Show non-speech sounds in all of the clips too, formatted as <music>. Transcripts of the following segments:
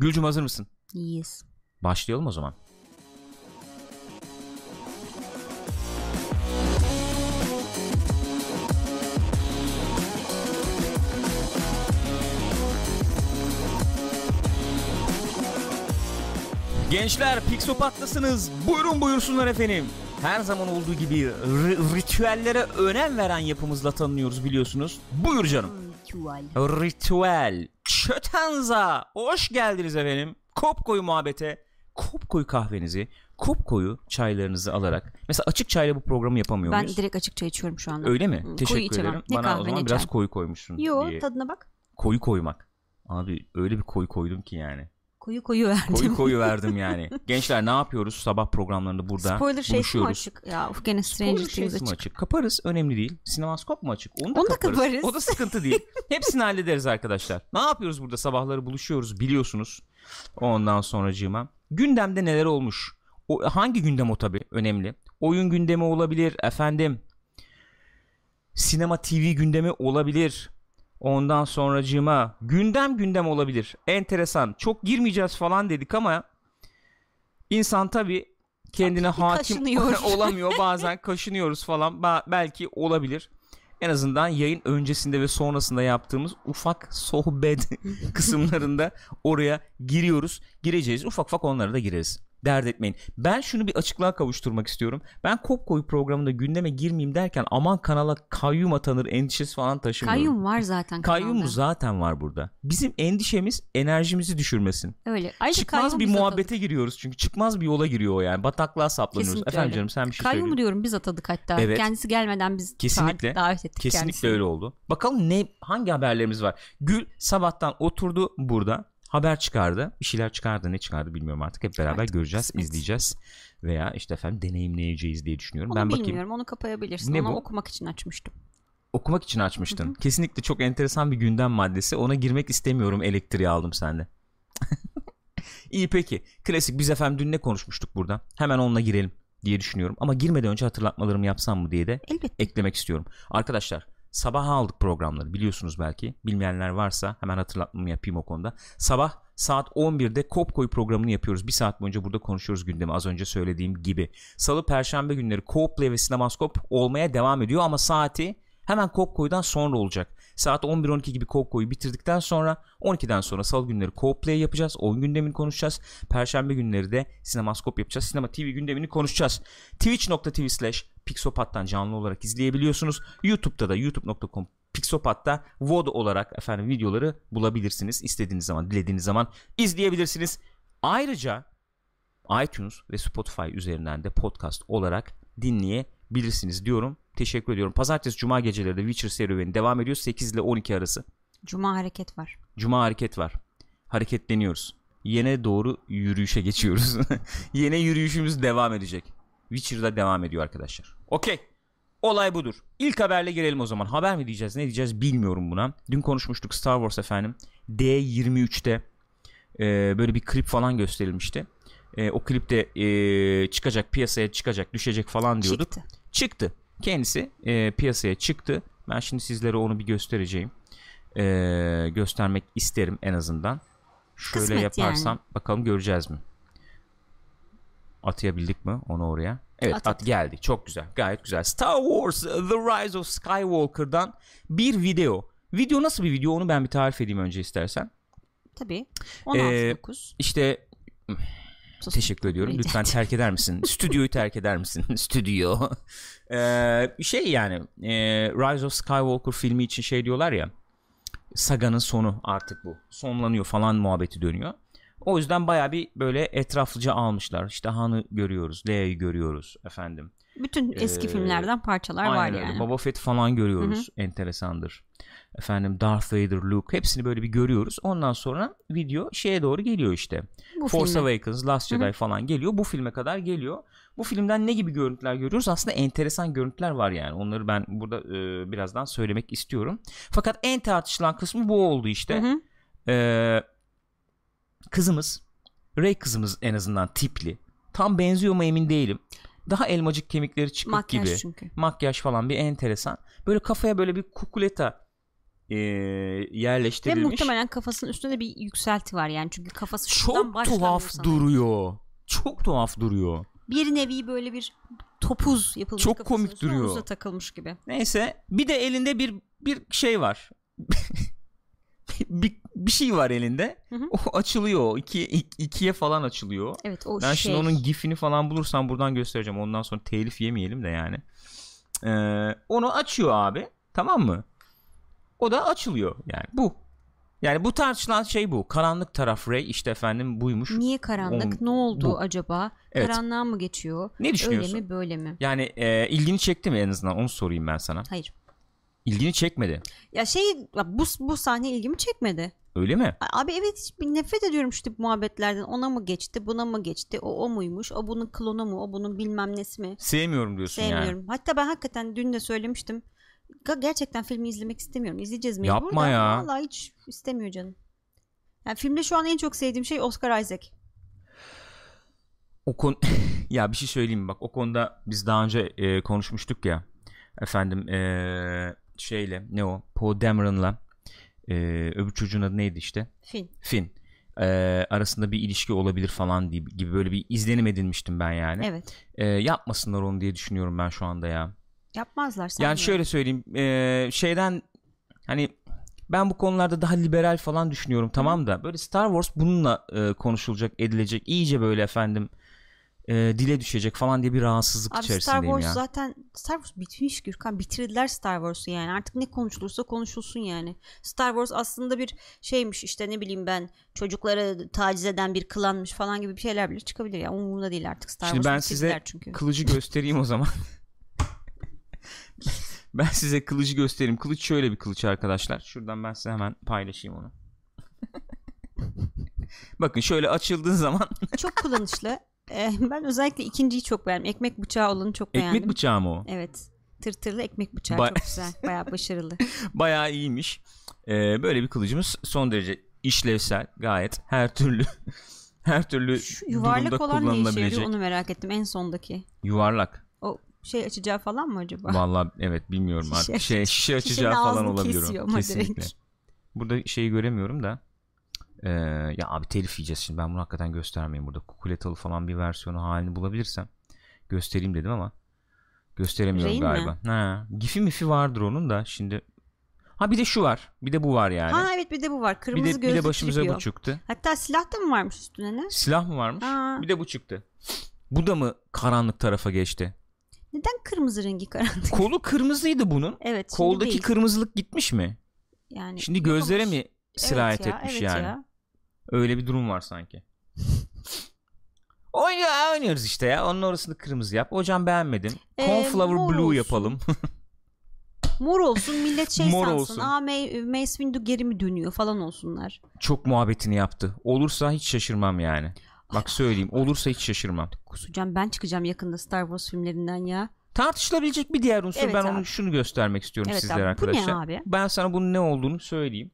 Gülcüm hazır mısın? İyiyiz. Başlayalım o zaman. Gençler Pixopat'tasınız. Buyurun buyursunlar efendim. Her zaman olduğu gibi ri- ritüellere önem veren yapımızla tanınıyoruz biliyorsunuz. Buyur canım. Tuval. Ritüel. Çötenza. Hoş geldiniz efendim. Kopkoyu muhabbete. Kopkoyu kahvenizi, kopkoyu çaylarınızı alarak. Mesela açık çayla bu programı yapamıyor Ben muyuz? direkt açık çay içiyorum şu anda. Öyle mi? Koyu Teşekkür içemem. ederim. Ne Bana kahve, o zaman ne biraz çay. koyu koymuşsun. Yo diye. tadına bak. Koyu koymak. Abi öyle bir koyu koydum ki yani. Koyu koyu verdim. Koyu koyu <laughs> verdim yani. Gençler ne yapıyoruz sabah programlarında burada Spoiler şeysi mi buluşuyoruz. açık? Ya of gene Stranger Spoiler Things açık. açık? Kaparız önemli değil. Sinemaskop mu açık? Onu da, Onu da kaparız. kaparız. O da sıkıntı değil. <laughs> Hepsini hallederiz arkadaşlar. Ne yapıyoruz burada sabahları buluşuyoruz biliyorsunuz. Ondan sonracığıma. Gündemde neler olmuş? O, hangi gündem o tabi önemli. Oyun gündemi olabilir efendim. Sinema TV gündemi olabilir. Ondan sonracığıma gündem gündem olabilir. Enteresan. Çok girmeyeceğiz falan dedik ama insan tabi kendine Tabii hakim <laughs> olamıyor. Bazen kaşınıyoruz falan. Belki olabilir. En azından yayın öncesinde ve sonrasında yaptığımız ufak sohbet <laughs> kısımlarında oraya giriyoruz. Gireceğiz. Ufak ufak onlara da gireriz. Dert etmeyin. Ben şunu bir açıklığa kavuşturmak istiyorum. Ben Kopkoy programında gündeme girmeyeyim derken aman kanala kayyum atanır endişesi falan taşımıyorum. Kayyum var zaten Kayyum kanalda. zaten var burada. Bizim endişemiz enerjimizi düşürmesin. Öyle. Ayrıca çıkmaz bir muhabbete giriyoruz çünkü çıkmaz bir yola giriyor o yani. Bataklığa saplanıyoruz. Kesinlikle Efendim öyle. canım sen bir şey Kayyum söyle. diyorum biz atadık hatta. Evet. Kendisi gelmeden biz Kesinlikle. davet ettik Kesinlikle kendisini. öyle oldu. Bakalım ne hangi haberlerimiz var. Gül sabahtan oturdu burada. Haber çıkardı. Bir şeyler çıkardı. Ne çıkardı bilmiyorum artık. Hep beraber Artık göreceğiz, kısmet. izleyeceğiz veya işte efendim deneyimleyeceğiz diye düşünüyorum. Onu ben bilmiyorum bakayım. onu kapayabilirsin. Ne Onu bu? okumak için açmıştım. Okumak için açmıştın. Kesinlikle çok enteresan bir gündem maddesi. Ona girmek istemiyorum. Elektriği aldım sende. <laughs> İyi peki. Klasik biz efendim dün ne konuşmuştuk burada? Hemen onunla girelim diye düşünüyorum. Ama girmeden önce hatırlatmalarımı yapsam mı diye de Elbette. eklemek istiyorum. Arkadaşlar sabah aldık programları biliyorsunuz belki. Bilmeyenler varsa hemen hatırlatmamı yapayım o konuda. Sabah saat 11'de Kopkoy programını yapıyoruz. Bir saat boyunca burada konuşuyoruz gündemi az önce söylediğim gibi. Salı perşembe günleri Coplay ve Sinemaskop olmaya devam ediyor ama saati hemen Kopkoy'dan sonra olacak. Saat 11-12 gibi Kopkoy'u bitirdikten sonra 12'den sonra salı günleri Coplay yapacağız. Oyun gündemini konuşacağız. Perşembe günleri de Sinemaskop yapacağız. Sinema TV gündemini konuşacağız. Twitch.tv slash Pixopat'tan canlı olarak izleyebiliyorsunuz. YouTube'da da youtube.com Pixopat'ta VOD olarak efendim videoları bulabilirsiniz. İstediğiniz zaman, dilediğiniz zaman izleyebilirsiniz. Ayrıca iTunes ve Spotify üzerinden de podcast olarak dinleyebilirsiniz diyorum. Teşekkür ediyorum. Pazartesi Cuma geceleri de Witcher serüveni devam ediyor. 8 ile 12 arası. Cuma hareket var. Cuma hareket var. Hareketleniyoruz. Yene doğru yürüyüşe geçiyoruz. <laughs> Yine yürüyüşümüz devam edecek. Witcher'da devam ediyor arkadaşlar. Okey. Olay budur. İlk haberle girelim o zaman. Haber mi diyeceğiz ne diyeceğiz bilmiyorum buna. Dün konuşmuştuk Star Wars efendim. D23'te e, böyle bir klip falan gösterilmişti. E, o klipte e, çıkacak piyasaya çıkacak düşecek falan diyorduk. Çıktı. Çıktı. Kendisi e, piyasaya çıktı. Ben şimdi sizlere onu bir göstereceğim. E, göstermek isterim en azından. Şöyle Kısmet yaparsam bakalım göreceğiz mi? Atayabildik mi onu oraya? Evet At, at, geldi. Çok güzel. Gayet güzel. Star Wars The Rise of Skywalker'dan bir video. Video nasıl bir video onu ben bir tarif edeyim önce istersen. Tabii. Ee, 16-9. İşte Sus. Teşekkür ediyorum. Rica Lütfen terk eder misin? <laughs> Stüdyoyu terk eder misin? <laughs> Stüdyo. Ee, şey yani e, Rise of Skywalker filmi için şey diyorlar ya saganın sonu artık bu. Sonlanıyor falan muhabbeti dönüyor. O yüzden baya bir böyle etraflıca almışlar. İşte Han'ı görüyoruz. Leia'yı görüyoruz efendim. Bütün eski Ee, filmlerden parçalar var Aynen öyle. yani. Boba Fett falan görüyoruz. Enteresandır. Efendim Darth Vader, Luke hepsini böyle bir görüyoruz. Ondan sonra video şeye doğru geliyor işte. Bu Force filme. Awakens, Last Jedi falan geliyor. Bu filme kadar geliyor. Bu filmden ne gibi görüntüler görüyoruz? Aslında enteresan görüntüler var yani. Onları ben burada e, birazdan söylemek istiyorum. Fakat en tartışılan kısmı bu oldu işte. Hı hı. Ee, kızımız, Rey kızımız en azından tipli. Tam benziyor mu emin değilim. Daha elmacık kemikleri çıkık Makyaj gibi. çünkü. Makyaj falan bir enteresan. Böyle kafaya böyle bir kukuleta e, Ve yerleştirilmiş. muhtemelen kafasının üstünde de bir yükselti var yani çünkü kafası Çok tuhaf sana. duruyor. Çok tuhaf duruyor. Bir nevi böyle bir topuz yapılmış Çok komik duruyor. takılmış gibi. Neyse bir de elinde bir bir şey var. <laughs> bir, bir şey var elinde. Hı hı. O açılıyor. İki, ik- ikiye falan açılıyor. Evet o Ben şey. şimdi onun gifini falan bulursam buradan göstereceğim. Ondan sonra telif yemeyelim de yani. Ee, onu açıyor abi. Tamam mı? O da açılıyor yani bu. Yani bu tartışılan şey bu. Karanlık taraf Ray işte efendim buymuş. Niye karanlık? On- ne oldu bu. acaba? Evet. Karanlığa mı geçiyor? Ne düşünüyorsun? Öyle mi böyle mi? Yani e, ilgini çekti mi en azından onu sorayım ben sana. Hayır. İlgini çekmedi. Ya şey bu bu sahne ilgimi çekmedi. Öyle mi? Abi evet nefret ediyorum şu tip muhabbetlerden. Ona mı geçti, buna mı geçti? O o muymuş? O bunun klonu mu? O bunun bilmem nesi mi? Sevmiyorum diyorsun yani. Sevmiyorum. Hatta ben hakikaten dün de söylemiştim. Gerçekten filmi izlemek istemiyorum. İzleyeceğiz mecbur Yapma da ya. Vallahi hiç istemiyor canım. Yani filmde şu an en çok sevdiğim şey Oscar Isaac. O konu <laughs> ya bir şey söyleyeyim bak o konuda biz daha önce e, konuşmuştuk ya efendim e, şeyle ne o Poe Dameron'la e, öbür çocuğun adı neydi işte Film. Finn E, arasında bir ilişki olabilir falan gibi, gibi böyle bir izlenim edinmiştim ben yani Evet. E, yapmasınlar onu diye düşünüyorum ben şu anda ya Yapmazlar yani sanmıyorum. şöyle söyleyeyim e, şeyden hani ben bu konularda daha liberal falan düşünüyorum tamam da böyle Star Wars bununla e, konuşulacak edilecek iyice böyle efendim e, dile düşecek falan diye bir rahatsızlık Abi Star içerisindeyim Wars ya. zaten Star Wars bitmiş Gürkan bitirdiler Star Wars'u yani artık ne konuşulursa konuşulsun yani Star Wars aslında bir şeymiş işte ne bileyim ben çocukları taciz eden bir klanmış falan gibi bir şeyler bile çıkabilir ya umurumda değil artık Star Şimdi Wars ben size çünkü. kılıcı göstereyim o zaman. <laughs> <laughs> ben size kılıcı göstereyim. Kılıç şöyle bir kılıç arkadaşlar. Şuradan ben size hemen paylaşayım onu. <laughs> Bakın şöyle açıldığı zaman <laughs> çok kullanışlı Ee, ben özellikle ikinciyi çok beğendim ekmek bıçağı olanı çok beğendim ekmek bıçağı mı o? evet tırtırlı ekmek bıçağı Ba- çok güzel bayağı başarılı Bayağı iyiymiş. Ee, böyle bir kılıcımız son derece işlevsel gayet her türlü her türlü şu yuvarlak olan ne işe yarıyor onu merak ettim en sondaki Yuvarlak. o şey açacağı falan mı acaba Vallahi evet bilmiyorum Şişe <laughs> artık. Şey, şişe açacağı falan ağzını olabilir kesiyor o. ama Kesinlikle. direkt. Burada şeyi göremiyorum da. Ee, ya abi telif yiyeceğiz şimdi. Ben bunu hakikaten göstermeyeyim burada. Kukuletalı falan bir versiyonu halini bulabilirsem göstereyim dedim ama gösteremiyorum Ray'in mi? galiba. Ha, gifi mifi vardır onun da şimdi. Ha bir de şu var. Bir de bu var yani. Ha evet bir de bu var. bir Kırmızı de, bir de başımıza Tripio. bu çıktı. Hatta silah da mı varmış üstüne ne? Silah mı varmış? Ha. Bir de bu çıktı. Bu da mı karanlık tarafa geçti? Neden kırmızı rengi karanlık? Kolu kırmızıydı bunun. evet Koldaki değil. kırmızılık gitmiş mi? yani Şimdi gözlere mi sirayet evet ya, etmiş evet yani? Ya. Öyle bir durum var sanki. <laughs> Oynuyor, oynuyoruz işte ya. Onun orasını kırmızı yap. Hocam beğenmedim. Ee, Cornflower blue olsun. yapalım. <laughs> Mor olsun millet şey Mor sansın. olsun. Aa May- Mace Windu geri mi dönüyor falan olsunlar. Çok muhabbetini yaptı. Olursa hiç şaşırmam yani. Bak söyleyeyim. Olursa hiç şaşırmam. Kusacağım ben çıkacağım yakında Star Wars filmlerinden ya. Tartışılabilecek bir diğer unsur. Evet ben abi. onu şunu göstermek istiyorum Evet sizlere abi, bu ne arkadaşlar. abi? Ben sana bunun ne olduğunu söyleyeyim.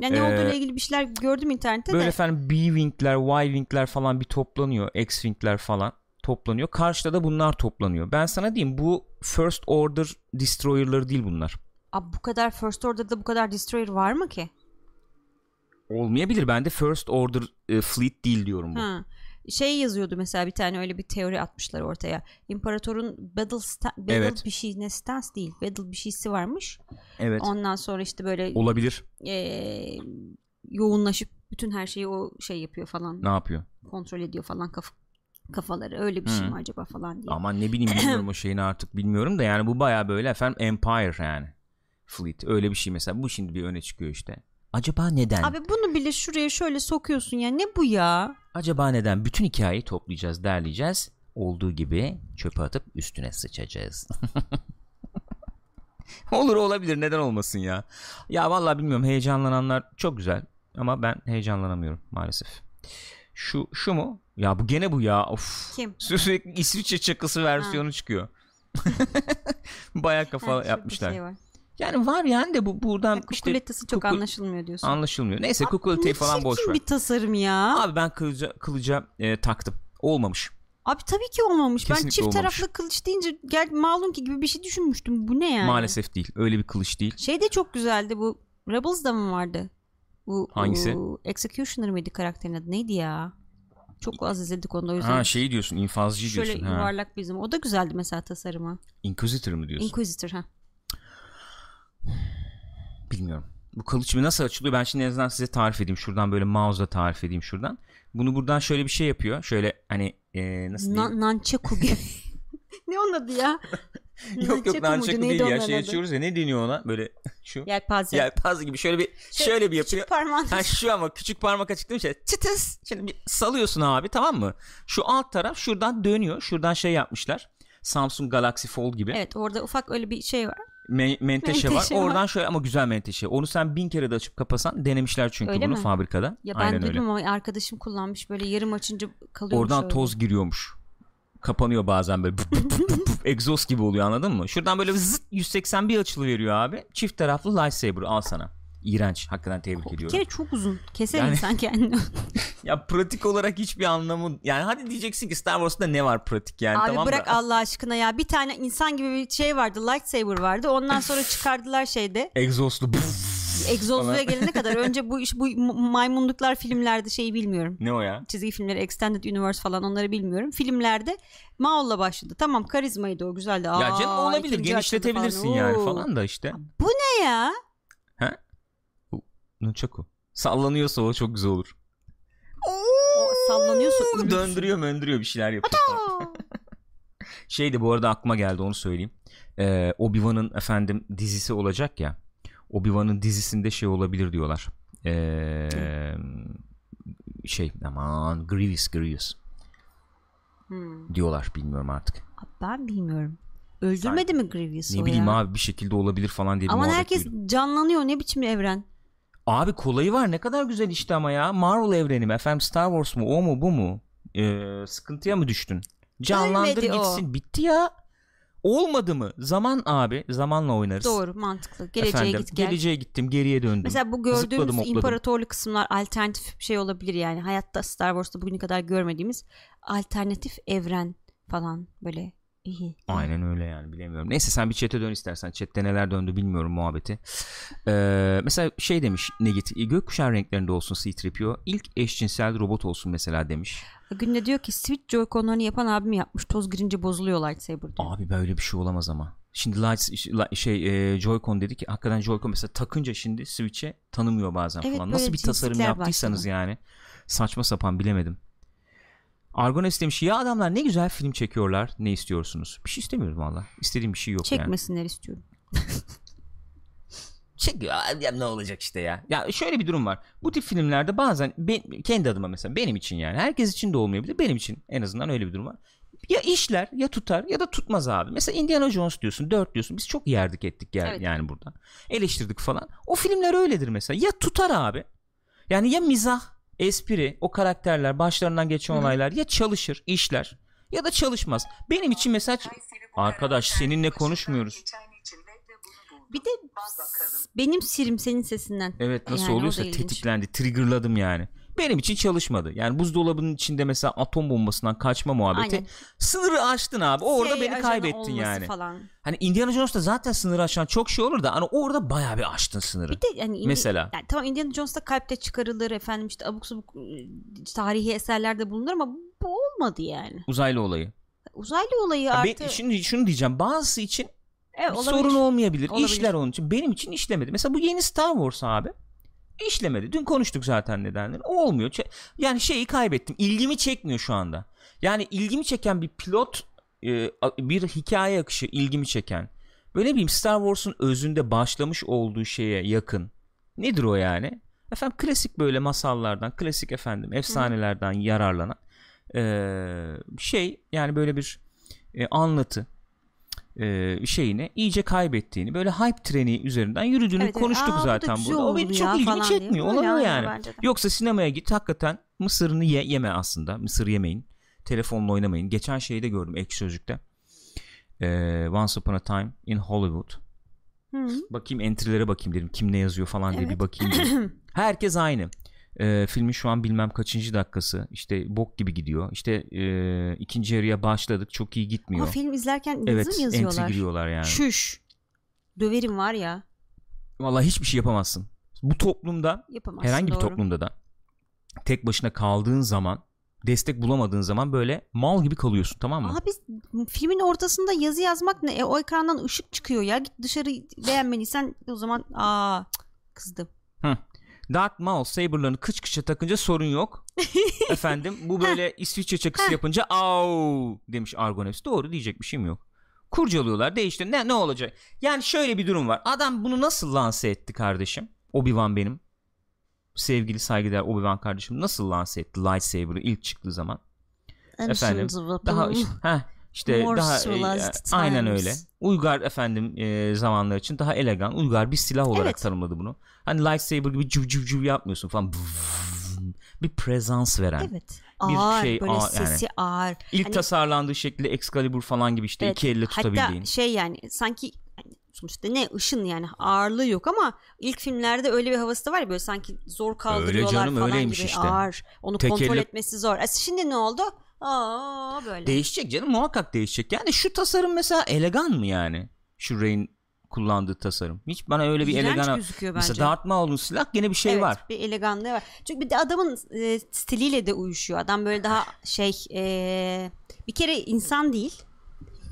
Yani ne Ee, olduğuyla ilgili bir şeyler gördüm internette Böyle de. efendim B-Wing'ler, Y-Wing'ler falan bir toplanıyor. X-Wing'ler falan toplanıyor. Karşıda da bunlar toplanıyor. Ben sana diyeyim bu First Order Destroyer'ları değil bunlar. Abi bu kadar First Order'da bu kadar Destroyer var mı ki? Olmayabilir. Ben de First Order e, Fleet değil diyorum bu. Ha. Şey yazıyordu mesela bir tane öyle bir teori atmışlar ortaya. İmparatorun battle, sta- battle Evet. bir şey ne stance değil. Battle bir şeysi varmış. Evet. Ondan sonra işte böyle Olabilir. eee, yoğunlaşıp bütün her şeyi o şey yapıyor falan. Ne yapıyor? Kontrol ediyor falan kaf kafaları. Öyle bir şey Hı. mi acaba falan diye. Aman ne bileyim bilmiyorum o şeyini artık bilmiyorum da yani bu baya böyle efendim Empire yani. Fleet öyle bir şey mesela bu şimdi bir öne çıkıyor işte. Acaba neden? Abi bunu bile şuraya şöyle sokuyorsun ya. Ne bu ya? Acaba neden? Bütün hikayeyi toplayacağız, derleyeceğiz. Olduğu gibi çöpe atıp üstüne sıçacağız. <laughs> Olur olabilir neden olmasın ya. Ya vallahi bilmiyorum heyecanlananlar çok güzel ama ben heyecanlanamıyorum maalesef. Şu şu mu? Ya bu gene bu ya. Of. Kim? <laughs> Sürekli İsviçre çakısı versiyonu çıkıyor. <laughs> Baya kafa Ha, yapmışlar. Şey var. Yani var yani de bu buradan Ha, işte Kukuletası çok kukul- anlaşılmıyor diyorsun. anlaşılmıyor. Neyse Abi falan boş ver. bir tasarım ya. Abi ben kılıca, kılıca e, taktım. Olmamış. Abi tabii ki olmamış. ben Kesinlikle çift olmamış. taraflı kılıç deyince gel malum ki gibi bir şey düşünmüştüm. Bu ne yani? Maalesef değil. Öyle bir kılıç değil. Şey de çok güzeldi bu Rebels'da mı vardı? Bu, Hangisi? bu Executioner mıydı karakterin adı? Neydi ya? Çok az izledik onu o yüzden. Ha şeyi diyorsun infazcı Şöyle diyorsun. Ha. yuvarlak bizim. O da güzeldi mesela tasarımı. Inquisitor mı diyorsun? Inquisitor ha. Bilmiyorum. Bu kılıç mı nasıl açılıyor? Ben şimdi en azından size tarif edeyim. Şuradan böyle mouse'la tarif edeyim şuradan. Bunu buradan şöyle bir şey yapıyor. Şöyle hani e, nasıl diyeyim? Na- Nunchaku gibi. <laughs> ne onun adı ya? <laughs> yok yok Neydi değil ya. Şey açıyoruz ya ne deniyor ona? Böyle şu. Yelpaze. Yelpaze gibi şöyle bir şöyle bir yapıyor. Küçük parmağın. Ha şu ama küçük parmak açık değil mi? Şey, çıtıs. Şimdi bir salıyorsun abi tamam mı? Şu alt taraf şuradan dönüyor. Şuradan şey yapmışlar. Samsung Galaxy Fold gibi. Evet orada ufak öyle bir şey var. Me- menteşe, Menteşe var. var. Oradan şöyle ama güzel menteşe. Onu sen bin kere de açıp kapasan denemişler çünkü Öyle bunu mi? fabrikada. Ya ben Aynen öyle. duydum ama arkadaşım kullanmış böyle yarım açınca kalıyormuş Oradan öyle. toz giriyormuş. Kapanıyor bazen böyle puf, egzoz gibi oluyor anladın mı? Şuradan böyle zıt 181 açılı veriyor abi. Çift taraflı lightsaber al sana. İğrenç. Hakikaten tebrik Bir ediyorum. kere çok uzun. Keser Yani- insan <laughs> kendini. Ya pratik olarak hiçbir anlamı yani hadi diyeceksin ki Star Wars'ta ne var pratik yani Abi tamam bırak da. Allah aşkına ya. Bir tane insan gibi bir şey vardı. Lightsaber vardı. Ondan sonra çıkardılar şeyde. Egzozlu. Egzozluya gelene kadar önce bu iş bu maymunluklar filmlerde şeyi bilmiyorum. Ne o ya? Çizgi filmleri Extended Universe falan onları bilmiyorum. Filmlerde Maul'la başladı. Tamam karizmaydı o güzeldi. ya Aa, canım olabilir genişletebilirsin falan. yani falan da işte. Bu ne ya? Nunchaku. Sallanıyorsa o çok güzel olur. O sallanıyorsa ölürsün. Döndürüyor möndürüyor bir şeyler yapıyor. falan. <laughs> Şeydi bu arada aklıma geldi onu söyleyeyim. Ee, Obi-Wan'ın efendim dizisi olacak ya. Obi-Wan'ın dizisinde şey olabilir diyorlar. Ee, şey aman Grievous Grievous Hmm. diyorlar bilmiyorum artık. Ben bilmiyorum. Öldürmedi mi Grievous'u Ne bileyim ya? abi bir şekilde olabilir falan diye bir Ama herkes duydum. canlanıyor. Ne biçim evren? Abi kolayı var ne kadar güzel işte ama ya. Marvel evreni mi efendim Star Wars mu o mu bu mu? Ee, sıkıntıya mı düştün? Canlandır Ölmedi o. gitsin bitti ya. Olmadı mı? Zaman abi zamanla oynarız. Doğru mantıklı. Geleceğe Efendim, git gel. Geleceğe gittim geriye döndüm. Mesela bu Zıpladım, gördüğümüz hopladım. imparatorlu kısımlar alternatif bir şey olabilir yani. Hayatta Star Wars'ta bugüne kadar görmediğimiz alternatif evren falan böyle iyi. Aynen öyle yani bilemiyorum. Neyse sen bir chat'e dön istersen. Chat'te neler döndü bilmiyorum muhabbeti. Ee, mesela şey demiş Negit gökkuşağı renklerinde olsun C-3PO. İlk eşcinsel robot olsun mesela demiş. Günde diyor ki Switch Joy-Con'larını yapan abim yapmış. Toz girince bozuluyor lightsaber diyor. Abi böyle bir şey olamaz ama. Şimdi lights, şey e, Joy-Con dedi ki hakikaten Joy-Con mesela takınca şimdi Switch'e tanımıyor bazen Evet, falan. Nasıl bir tasarım yaptıysanız başladı. yani. Saçma sapan bilemedim. Argones demiş ya adamlar ne güzel film çekiyorlar. Ne istiyorsunuz? Bir şey istemiyorum valla. İstediğim bir şey yok yani. Çekmesinler istiyorum. <laughs> Çekiyor ya ne olacak işte ya. Ya şöyle bir durum var. Bu tip filmlerde bazen ben, kendi adıma mesela benim için yani herkes için de olmayabilir. Benim için en azından öyle bir durum var. Ya işler ya tutar ya da tutmaz abi. Mesela Indiana Jones diyorsun 4 diyorsun. Biz çok yerdik ettik gel, Evet. yani burada. Eleştirdik falan. O filmler öyledir mesela. Ya tutar abi. Yani ya mizah, espri, o karakterler, başlarından geçen olaylar ya çalışır, işler ya da çalışmaz. Benim için mesela Arkadaş, seninle konuşmuyoruz. Bir de benim sirim senin sesinden. Evet nasıl Yani oluyorsa tetiklendi. Triggerladım yani. Benim için çalışmadı. Yani buzdolabının içinde mesela atom bombasından kaçma muhabbeti. Aynen. Sınırı aştın abi. Orada Şey, beni kaybettin yani. Falan. Hani Indiana Jones'ta zaten sınırı aşan çok şey olur da hani orada bayağı bir aştın sınırı. Bir de yani Indi- Mesela. yani tamam Indiana Jones'ta kalpte çıkarılır efendim işte abuk sabuk e, tarihi eserlerde bulunur ama bu olmadı yani. Uzaylı olayı. Uzaylı olayı Ha, artı ben- şimdi şunu diyeceğim. Bazısı için evet, olabilir. sorun olmayabilir. Olabilir. İşler onun için. Benim için işlemedi. Mesela bu yeni Star Wars abi işlemedi. Dün konuştuk zaten nedenleri. O olmuyor. Yani şeyi kaybettim. İlgimi çekmiyor şu anda. Yani ilgimi çeken bir pilot e, bir hikaye akışı ilgimi çeken. Böyle bileyim Star Wars'un özünde başlamış olduğu şeye yakın. Nedir o yani? Efendim klasik böyle masallardan, klasik efendim efsanelerden yararlanan e, şey yani böyle bir e, anlatı e, şeyini iyice kaybettiğini böyle hype treni üzerinden yürüdüğünü Evet, konuştuk Aa, bu zaten güzel burada. O oldu çok ilgimi çekmiyor. Olabilir yani. de. Yoksa sinemaya git hakikaten mısırını ye, yeme aslında. Mısır yemeyin. Telefonla oynamayın. Geçen şeyi de gördüm ek sözlükte. Ee, Once Upon a Time in Hollywood. Hı. Bakayım entry'lere bakayım dedim. Kim ne yazıyor falan diye Evet. bir bakayım. <clears throat> Herkes aynı. Ee, filmin şu an bilmem kaçıncı dakikası. İşte bok gibi gidiyor. İşte e, ikinci yarıya başladık. Çok iyi gitmiyor. Ama film izlerken yazı evet mı yazıyorlar? entry giriyorlar yani. Şüş. Döverim var ya. Vallahi hiçbir şey yapamazsın. Bu toplumda Yapamazsın herhangi bir doğru. toplumda da tek başına kaldığın zaman destek bulamadığın zaman böyle mal gibi kalıyorsun tamam mı? Abi filmin ortasında yazı yazmak ne? E, o ekrandan ışık çıkıyor ya. Git dışarı beğenmediysen o zaman aa kızdım. Darth Maul saberlarını kıç kıça takınca sorun yok. <laughs> Efendim bu böyle İsviçre çakısı yapınca au demiş Argoneps. Doğru diyecek bir şeyim yok. Kurcalıyorlar değiştir. Ne, ne olacak? Yani şöyle bir durum var. Adam bunu nasıl lanse etti kardeşim? Obi-Wan benim. Sevgili saygıdeğer Obi-Wan kardeşim nasıl lanse etti lightsaber'ı ilk çıktığı zaman? Efendim, Daha işte, <laughs> heh, işte More daha e, aynen times. öyle. Uygar efendim e, zamanlar için daha elegan, uygar bir silah olarak Evet. tanımladı bunu. Hani lightsaber gibi cıv cıv cıv yapmıyorsun falan. Bir prezans veren. Evet. Bir Ağır şey, böyle ağır yani. sesi ağır. İlk Hani- tasarlandığı şekilde Excalibur falan gibi işte Evet, iki elle tutabildiğin. Hatta şey yani sanki hani sonuçta ne ışın yani ağırlığı yok ama ilk filmlerde öyle bir havası da var ya böyle sanki zor kaldırıyorlar canım, falan öyleymiş gibi işte. ağır. Onu Tek kontrol elle- etmesi zor. E şimdi ne oldu? Aa böyle. Değişecek canım muhakkak değişecek. Yani şu tasarım mesela elegan mı yani? Şu Rey'in kullandığı tasarım. Hiç bana öyle bir İğrenç elegan... gözüküyor bence. Mesela Darth silah gene bir şey evet, var. bir eleganlığı var. Çünkü bir de adamın e, stiliyle de uyuşuyor. Adam böyle daha şey e, bir kere insan değil.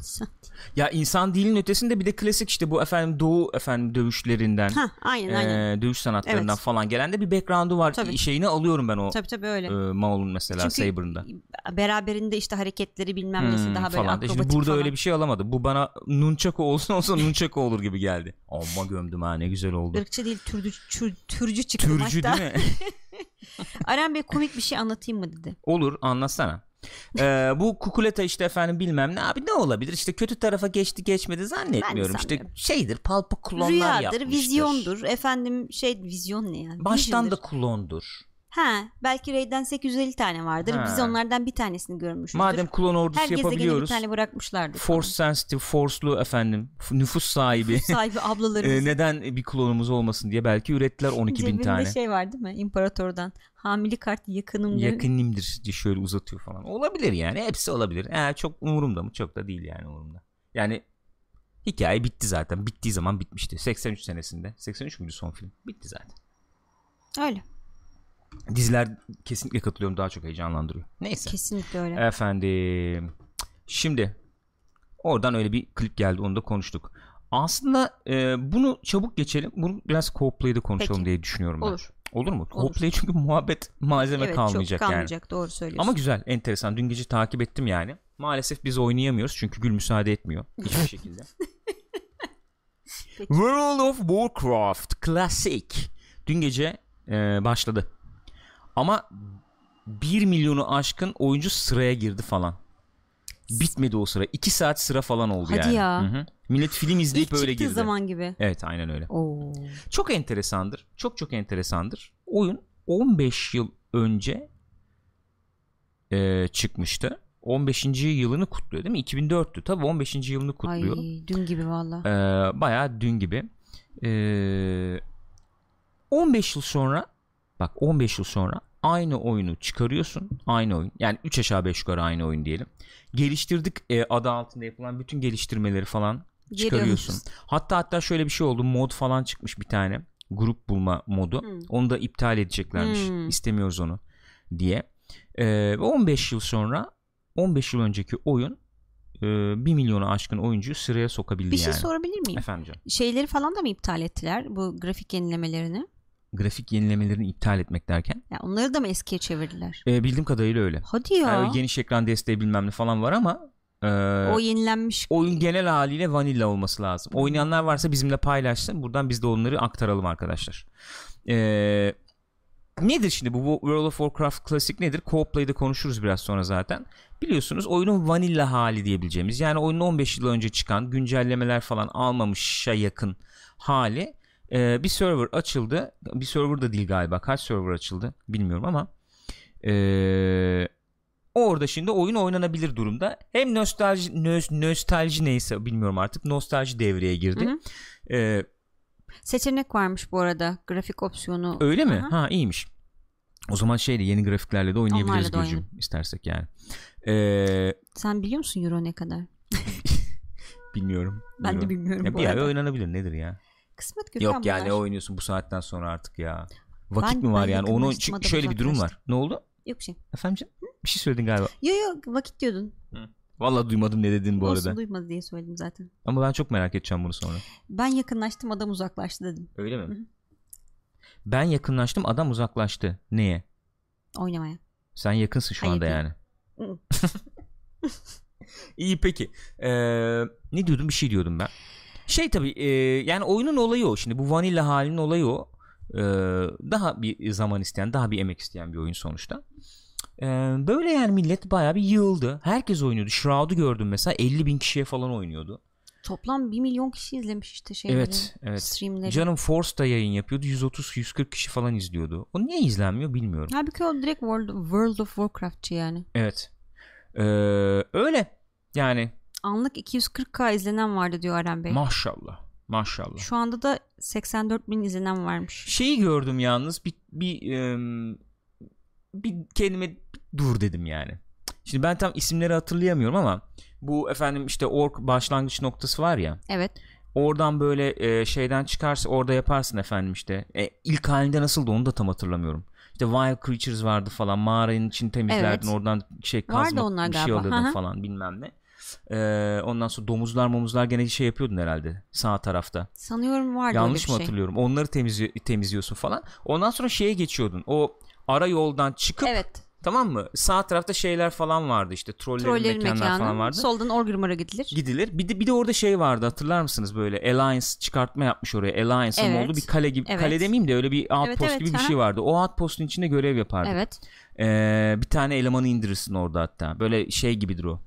İnsan. Ya insan dilin ötesinde bir de klasik işte bu efendim doğu efendim dövüşlerinden. Ha, aynen aynen. e, dövüş sanatlarından Evet. falan gelen de bir background'u var. Tabii. Şeyini alıyorum ben o Tabii tabii öyle. e, Maul'un mesela Çünkü Saber'ında. beraberinde işte hareketleri bilmem nesi Hmm, daha böyle falan. akrobatik Şimdi burada falan. öyle bir şey alamadı. Bu bana nunchaku olsun <laughs> olsa nunchaku olur gibi geldi. Amma gömdüm ha ne güzel oldu. Irkçı değil türcü, tür- türcü çıktı Türcü hatta. değil mi? <laughs> Aram Bey komik bir şey anlatayım mı dedi. Olur anlatsana. Ee, bu kukuleta işte efendim bilmem ne abi ne olabilir işte kötü tarafa geçti geçmedi zannetmiyorum işte şeydir palpa klonlar Rüyadır, yapmıştır. vizyondur. Efendim şey vizyon ne yani? Baştan Vision'dır. da klondur. Ha, belki Ray'den 850 tane vardır. Ha. Biz onlardan bir tanesini görmüşüzdür. Madem klon ordusu Her gezegenine bir yapabiliyoruz. tane bırakmışlardır. Force sensitive, force'lu efendim nüfus sahibi. sahibi ablalarımız. <laughs> Ee, neden bir klonumuz olmasın diye belki ürettiler 12 bin Cebinde tane. şey var değil mi? İmparatordan. Hamile kart yakınım diyor. Yakınımdır diye şöyle uzatıyor falan. Olabilir yani hepsi olabilir. Ee, çok umurumda mı? Çok da değil yani umurumda. Yani hikaye bitti zaten. Bittiği zaman bitmişti. 83 senesinde. 83 müydü son film? Bitti zaten. Öyle. Diziler kesinlikle katılıyorum daha çok heyecanlandırıyor. Neyse. Kesinlikle öyle. Efendim. Şimdi oradan öyle bir klip geldi onu da konuştuk. Aslında e, bunu çabuk geçelim. Bunu biraz co-play'de konuşalım Peki. diye düşünüyorum ben. Olur. Olur mu? Olur. Co-play çünkü muhabbet malzeme evet kalmayacak, çok yani. kalmayacak. Doğru söylüyorsun. Ama güzel, enteresan. Dün gece takip ettim yani. Maalesef biz oynayamıyoruz çünkü Gül müsaade etmiyor <laughs> hiçbir şekilde. Peki. World of Warcraft Classic dün gece e, başladı. Ama 1 milyonu aşkın oyuncu sıraya girdi falan. Bitmedi o sıra. 2 saat sıra falan oldu Hadi yani. ya. Hı hı. Millet film izleyip İlk öyle girdi. zaman gibi. Evet aynen öyle. Oo. Çok enteresandır. Çok çok enteresandır. Oyun 15 yıl önce e, çıkmıştı. 15. yılını kutluyor değil mi? 2004'tü. Tabii 15. yılını kutluyor. Ay dün gibi valla. Ee, bayağı dün gibi. Ee, 15 yıl sonra bak 15 yıl sonra aynı oyunu çıkarıyorsun. Aynı oyun. Yani 3 aşağı 5 yukarı aynı oyun diyelim. Geliştirdik e, adı altında yapılan bütün geliştirmeleri falan çıkarıyorsun. alıyorsun. Hatta hatta şöyle bir şey oldu. Mod falan çıkmış bir tane. Grup bulma modu. Hmm. Onu da iptal edeceklermiş. Hmm. İstemiyoruz onu diye. Ve 15 yıl sonra 15 yıl önceki oyun e, 1 milyonu aşkın oyuncuyu sıraya sokabildi Bir şey yani. sorabilir miyim? Efendim canım. Şeyleri falan da mı iptal ettiler? Bu grafik yenilemelerini. Grafik yenilemelerini iptal etmek derken Ya onları da mı eskiye çevirdiler? e, bildiğim kadarıyla öyle. Hadi ya. Yani geniş ekran desteği bilmem ne falan var ama e, o yenilenmiş. oyun genel haliyle vanilla olması lazım. Oynayanlar varsa bizimle paylaşsın. Buradan biz de onları aktaralım arkadaşlar. E, nedir şimdi bu World of Warcraft Classic nedir? Co-play'de konuşuruz biraz sonra zaten. Biliyorsunuz oyunun vanilla hali diyebileceğimiz yani oyunun 15 yıl önce çıkan güncellemeler falan almamışa yakın hali e, bir server açıldı. Bir server da değil galiba. Kaç server açıldı bilmiyorum ama e, orada şimdi oyun oynanabilir durumda. Hem nostalji nös- nostalji neyse bilmiyorum artık nostalji devreye girdi. Hı hı. E, Seçenek varmış bu arada. Grafik opsiyonu. öyle mi? Aha. Ha iyiymiş. O zaman şeyle yeni grafiklerle de oynayabiliriz Gülcüm, istersek yani. E, Sen biliyor musun Euro ne kadar? <laughs> bilmiyorum. Ben de Bilmiyorum. bilmiyorum Ya bu bir ay arada. oynanabilir nedir ya? Kısmet Gürkan Yok yani bunlar. oynuyorsun bu saatten sonra artık ya. Vakit Ben- mi var yani? Onu çünkü adam şöyle bir durum var. Ne oldu? Yok şey. Efendim canım? Bir şey söyledin galiba. Yo yo vakit diyordun. Vallahi duymadım ne dediğini bu Olsun arada. duymadı diye söyledim zaten. Ama ben çok merak edeceğim bunu sonra. Ben yakınlaştım adam uzaklaştı dedim. Öyle Hı mi? hı. Ben yakınlaştım adam uzaklaştı. Neye? Oynamaya. Sen yakınsın şu Hayır anda değil. yani. Hı. <laughs> İyi peki. Ee, ne diyordum bir şey diyordum ben. Şey tabii e, yani oyunun olayı o. Şimdi bu vanilla halinin olayı o. Ee, daha bir zaman isteyen, daha bir emek isteyen bir oyun sonuçta. Ee, böyle yani millet bayağı bir yığıldı. Herkes oynuyordu. Shroud'u gördüm mesela 50 bin kişiye falan oynuyordu. Toplam 1 milyon kişi izlemiş işte şeyleri. Evet, evet. Streamleri. Canım Force da yayın yapıyordu. 130-140 kişi falan izliyordu. O niye izlenmiyor bilmiyorum. Halbuki o direkt World, World of Warcraft'çı yani. Evet. Ee, öyle. Yani Anlık 240k izlenen vardı diyor Aren Bey. maşallah. Maşallah. Şu anda da 84 bin izlenen varmış. Şeyi gördüm yalnız bir bir bir kelime dur dedim yani. Şimdi ben tam isimleri hatırlayamıyorum ama bu efendim işte ork başlangıç noktası var ya. Evet. Oradan böyle e, şeyden çıkarsa orada yaparsın efendim işte. E, ilk halinde nasıldı onu da tam hatırlamıyorum. İşte wild creatures vardı falan. Mağaranın içini temizlerdin. Evet. oradan şey kazma bir şey galiba. Hı hı. falan bilmem ne. E, ondan sonra domuzlar momuzlar gene şey yapıyordun herhalde sağ tarafta. Sanıyorum vardı Yanlış öyle mı bir şey. hatırlıyorum? Onları temizli- temizliyorsun falan. Ondan sonra şeye geçiyordun. O ara yoldan çıkıp Evet. tamam mı? Sağ tarafta şeyler falan vardı işte. Trollerin, Trollerin mekanlar mekanı. falan vardı. Soldan Orgrimmar'a gidilir. Gidilir. Bir de bir de orada şey vardı hatırlar mısınız böyle Alliance çıkartma yapmış oraya. Alliance'ın Evet. olduğu bir kale gibi. Evet. Kale demeyeyim de öyle bir outpost Evet, evet, gibi bir aha. şey vardı. O outpost'un içinde görev yapardı. Evet. Ee, bir tane elemanı indirirsin orada hatta. Böyle şey gibidir o.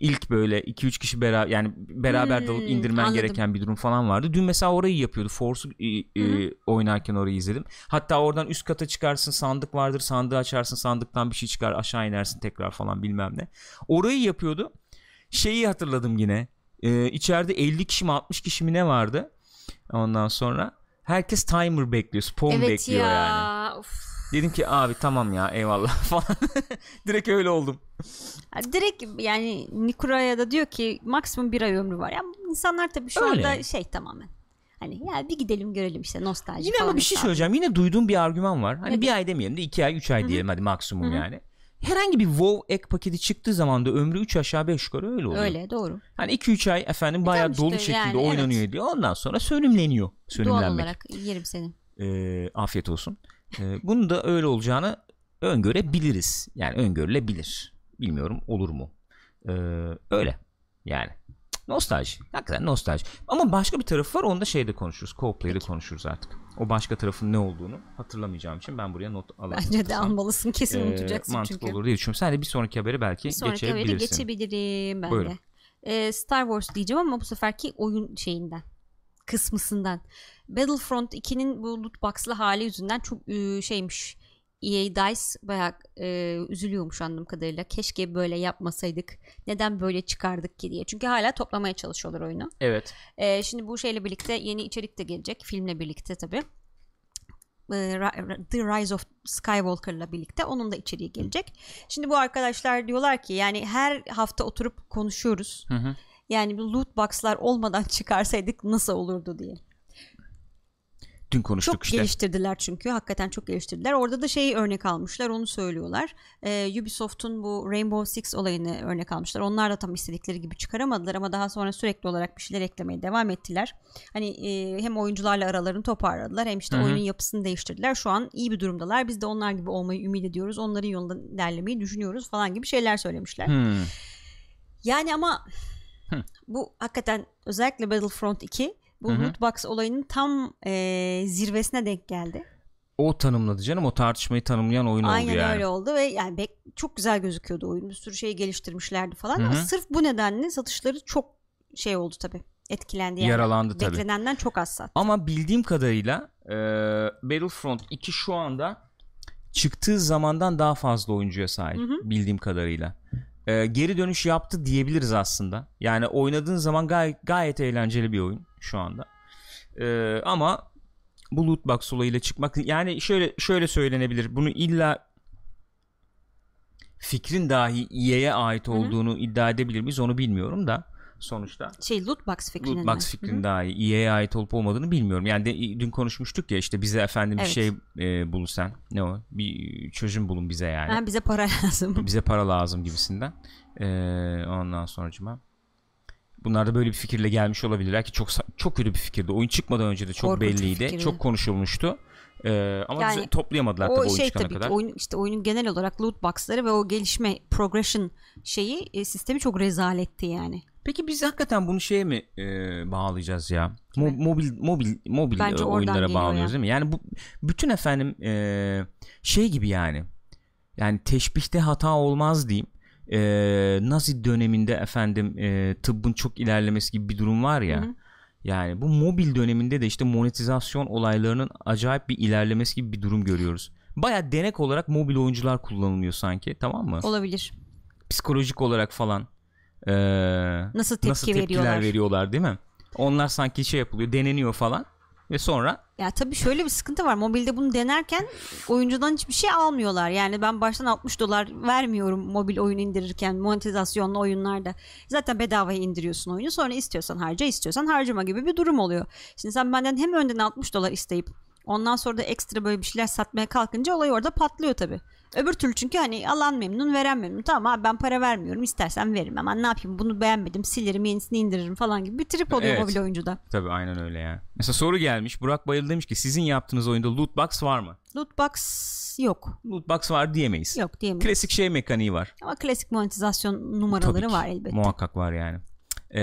İlk böyle 2-3 kişi beraber yani beraber dalıp Hmm, indirmen anladım. gereken bir durum falan vardı. Dün mesela orayı yapıyordu. Force'u e, e, oynarken orayı izledim. Hatta oradan üst kata çıkarsın sandık vardır. Sandığı açarsın sandıktan bir şey çıkar aşağı inersin tekrar falan bilmem ne. Orayı yapıyordu. Şeyi hatırladım yine. Ee, içeride 50 kişi mi 60 kişi mi ne vardı? Ondan sonra herkes timer bekliyor. Spawn evet bekliyor ya. yani. Of. Dedim ki abi tamam ya eyvallah <laughs> falan. Direkt öyle oldum. Direkt yani Nikura'ya da diyor ki maksimum bir ay ömrü var. Ya insanlar tabii şu Öyle. anda şey tamamen. Hani ya bir gidelim görelim işte nostalji Yine ama bir şey söyleyeceğim. Yine duyduğum bir argüman var. Hani Nedir? bir ay demeyelim de iki ay üç ay diyelim hadi maksimum Hı hı. yani. Herhangi bir WoW ek paketi çıktığı zaman da ömrü 3 aşağı 5 yukarı öyle oluyor. Öyle doğru. Hani 2-3 ay efendim bayağı tamam dolu işte şekilde yani, oynanıyor diyor. Ondan sonra sönümleniyor. Doğal Sönümlenmek. olarak yerim seni. Ee, afiyet olsun. Ee, bunun da öyle olacağını öngörebiliriz. Yani öngörülebilir. Bilmiyorum olur mu? Ee, öyle. Yani. Nostalji. Hakikaten nostalji. Ama başka bir tarafı var. Onu da şeyde konuşuruz. Co-play'de konuşuruz artık. O başka tarafın ne olduğunu hatırlamayacağım için ben buraya not alayım. Bence de almalısın kesin Ee, unutacaksın mantıklı çünkü. olur diye düşünüyorum. Sen de bir sonraki habere belki Bir sonraki haberi geçebilirsin. geçebilirim ben Buyurun. de. Ee, Star Wars diyeceğim ama bu seferki oyun şeyinden kısmısından. Battlefront 2'nin bu loot box'lı hali yüzünden çok e, şeymiş. EA DICE bayağı e, üzülüyormuş anladığım kadarıyla. Keşke böyle yapmasaydık. Neden böyle çıkardık ki diye. Çünkü hala toplamaya çalışıyorlar oyunu. Evet. Ee, şimdi bu şeyle birlikte yeni içerik de gelecek. Filmle birlikte tabii. The Rise of Skywalker'la birlikte onun da içeriği gelecek. Şimdi bu arkadaşlar diyorlar ki yani her hafta oturup konuşuyoruz. Hı hı. Yani bu loot box'lar olmadan <laughs> çıkarsaydık nasıl olurdu diye. Dün konuştuk Çok işte. geliştirdiler çünkü hakikaten çok geliştirdiler. Orada da şeyi örnek almışlar onu söylüyorlar. Ee, Ubisoft'un bu Rainbow Six olayını örnek almışlar. Onlar da tam istedikleri gibi çıkaramadılar ama daha sonra sürekli olarak bir şeyler eklemeye devam ettiler. Hani e, hem oyuncularla aralarını toparladılar hem işte Hı hı. oyunun yapısını değiştirdiler. Şu an iyi bir durumdalar. Biz de onlar gibi olmayı ümit ediyoruz. Onların yolunda ilerlemeyi düşünüyoruz falan gibi şeyler söylemişler. Hmm. Yani ama Hı. bu hakikaten özellikle Battlefront 2 bu Hı hı. loot box olayının tam e, zirvesine denk geldi. O tanımladı canım. O tartışmayı tanımlayan oyun Aynen oldu yani. öyle oldu ve yani bek- çok güzel gözüküyordu oyun. Bir sürü şey geliştirmişlerdi falan Hı ama sırf bu nedenle satışları çok şey oldu tabii. Etkilendi yani. Yaralandı tabii. Beklenenden çok az sattı. Ama bildiğim kadarıyla e, Battlefront 2 şu anda çıktığı zamandan daha fazla oyuncuya sahip. Hı hı. Bildiğim kadarıyla. E, geri dönüş yaptı diyebiliriz aslında. Yani oynadığın zaman gayet, gayet eğlenceli bir oyun şu anda. E, ama bu loot box olayıyla çıkmak yani şöyle şöyle söylenebilir. Bunu illa fikrin dahi EA'ye ait olduğunu iddia edebilir miyiz onu bilmiyorum da. Sonuçta. Şey lootbox fikrinin. Lootbox fikrin daha iyi. EA'ye ait olup olmadığını bilmiyorum. Yani de, dün konuşmuştuk ya işte bize efendim Evet. bir şey e, bulun sen. Ne o? Bir çözüm bulun bize yani. Ha, bize para <laughs> lazım. bize para lazım gibisinden. E, ondan sonracıma. Bunlar da böyle bir fikirle gelmiş olabilirler ki çok çok kötü bir fikirdi. Oyun çıkmadan önce de çok Korkunç bir belliydi. fikirdi. Çok konuşulmuştu. E, ama Yani bize toplayamadılar o tabii oyun şey çıkana tabii kadar. ki oyun işte oyunun genel olarak loot box'ları ve o gelişme progression şeyi e, sistemi çok rezaletti yani. Peki biz hakikaten bunu şeye mi e, bağlayacağız ya? Mo- mobil mobil mobil Bence oyunlara bağlıyoruz ya. değil mi? Yani bu bütün efendim e, şey gibi yani. Yani teşbihte hata olmaz diyeyim. E, Nazi döneminde efendim e, tıbbın çok ilerlemesi gibi bir durum var ya. Hı hı. Yani bu mobil döneminde de işte monetizasyon olaylarının acayip bir ilerlemesi gibi bir durum görüyoruz. Baya denek olarak mobil oyuncular kullanılıyor sanki tamam mı? Olabilir. Psikolojik olarak falan. E, Nasıl tepki nasıl tepkiler veriyorlar? veriyorlar değil mi? Onlar sanki şey yapılıyor, deneniyor falan ve sonra Ya tabii şöyle bir sıkıntı var. Mobilde bunu denerken oyuncudan hiçbir şey almıyorlar. Yani ben baştan 60 dolar vermiyorum mobil oyun indirirken monetizasyonlu oyunlarda. Zaten bedavaya indiriyorsun oyunu. Sonra istiyorsan harca, istiyorsan harcama gibi bir durum oluyor. Şimdi sen benden hem önden 60 dolar isteyip ondan sonra da ekstra böyle bir şeyler satmaya kalkınca olay orada patlıyor tabii. Öbür türlü çünkü hani alan memnun veren memnun. Tamam abi ben para vermiyorum istersen veririm ama ne yapayım bunu beğenmedim silerim yenisini indiririm falan gibi bir trip oluyor Evet. mobil oyuncuda. tabii aynen öyle yani. Mesela soru gelmiş. Burak Bayıl demiş ki sizin yaptığınız oyunda loot box var mı? Lootbox yok. Loot box var diyemeyiz. Yok diyemeyiz. Klasik şey mekaniği var. Ama klasik monetizasyon numaraları Tabii ki. var elbette. Muhakkak var yani. Ee,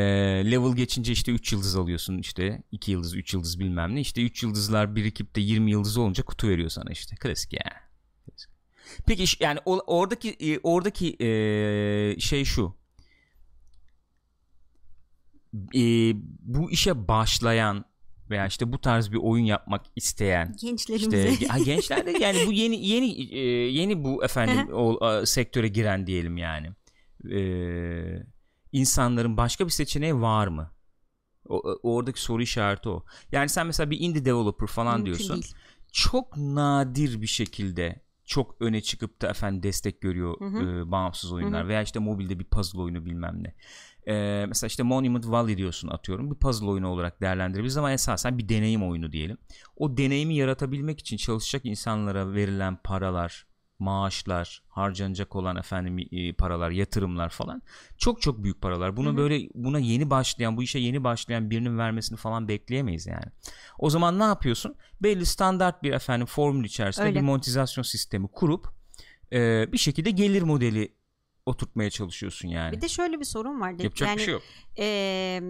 level geçince işte 3 yıldız alıyorsun işte 2 yıldız 3 yıldız bilmem ne işte 3 yıldızlar birikip de 20 yıldız olunca kutu veriyor sana işte klasik yani. Klasik. Peki yani oradaki e, oradaki e, şey şu E, bu işe başlayan veya işte bu tarz bir oyun yapmak isteyen Gençlerimize. işte ha, gençler de yani bu yeni yeni yeni bu efendim o sektöre giren diyelim yani. Ee, insanların başka bir seçeneği var mı? O- oradaki soru işareti o. Yani sen mesela bir indie developer falan Mümkün diyorsun. değil. Çok nadir bir şekilde çok öne çıkıp da efendim destek görüyor Hı hı. e, bağımsız oyunlar Hı veya işte mobilde bir puzzle oyunu bilmem ne. Ee, mesela işte Monument Valley diyorsun atıyorum bir puzzle oyunu olarak değerlendirebiliriz ama esasen bir deneyim oyunu diyelim. O deneyimi yaratabilmek için çalışacak insanlara verilen paralar, maaşlar, harcanacak olan efendim e, paralar, yatırımlar falan çok çok büyük paralar. Bunu Hı hı. böyle buna yeni başlayan, bu işe yeni başlayan birinin vermesini falan bekleyemeyiz yani. O zaman ne yapıyorsun? Belli standart bir efendim formül içerisinde Öyle. bir monetizasyon sistemi kurup e, bir şekilde gelir modeli oturtmaya çalışıyorsun yani. Bir de şöyle bir sorun var. Yapacak yani, bir şey yok. eee,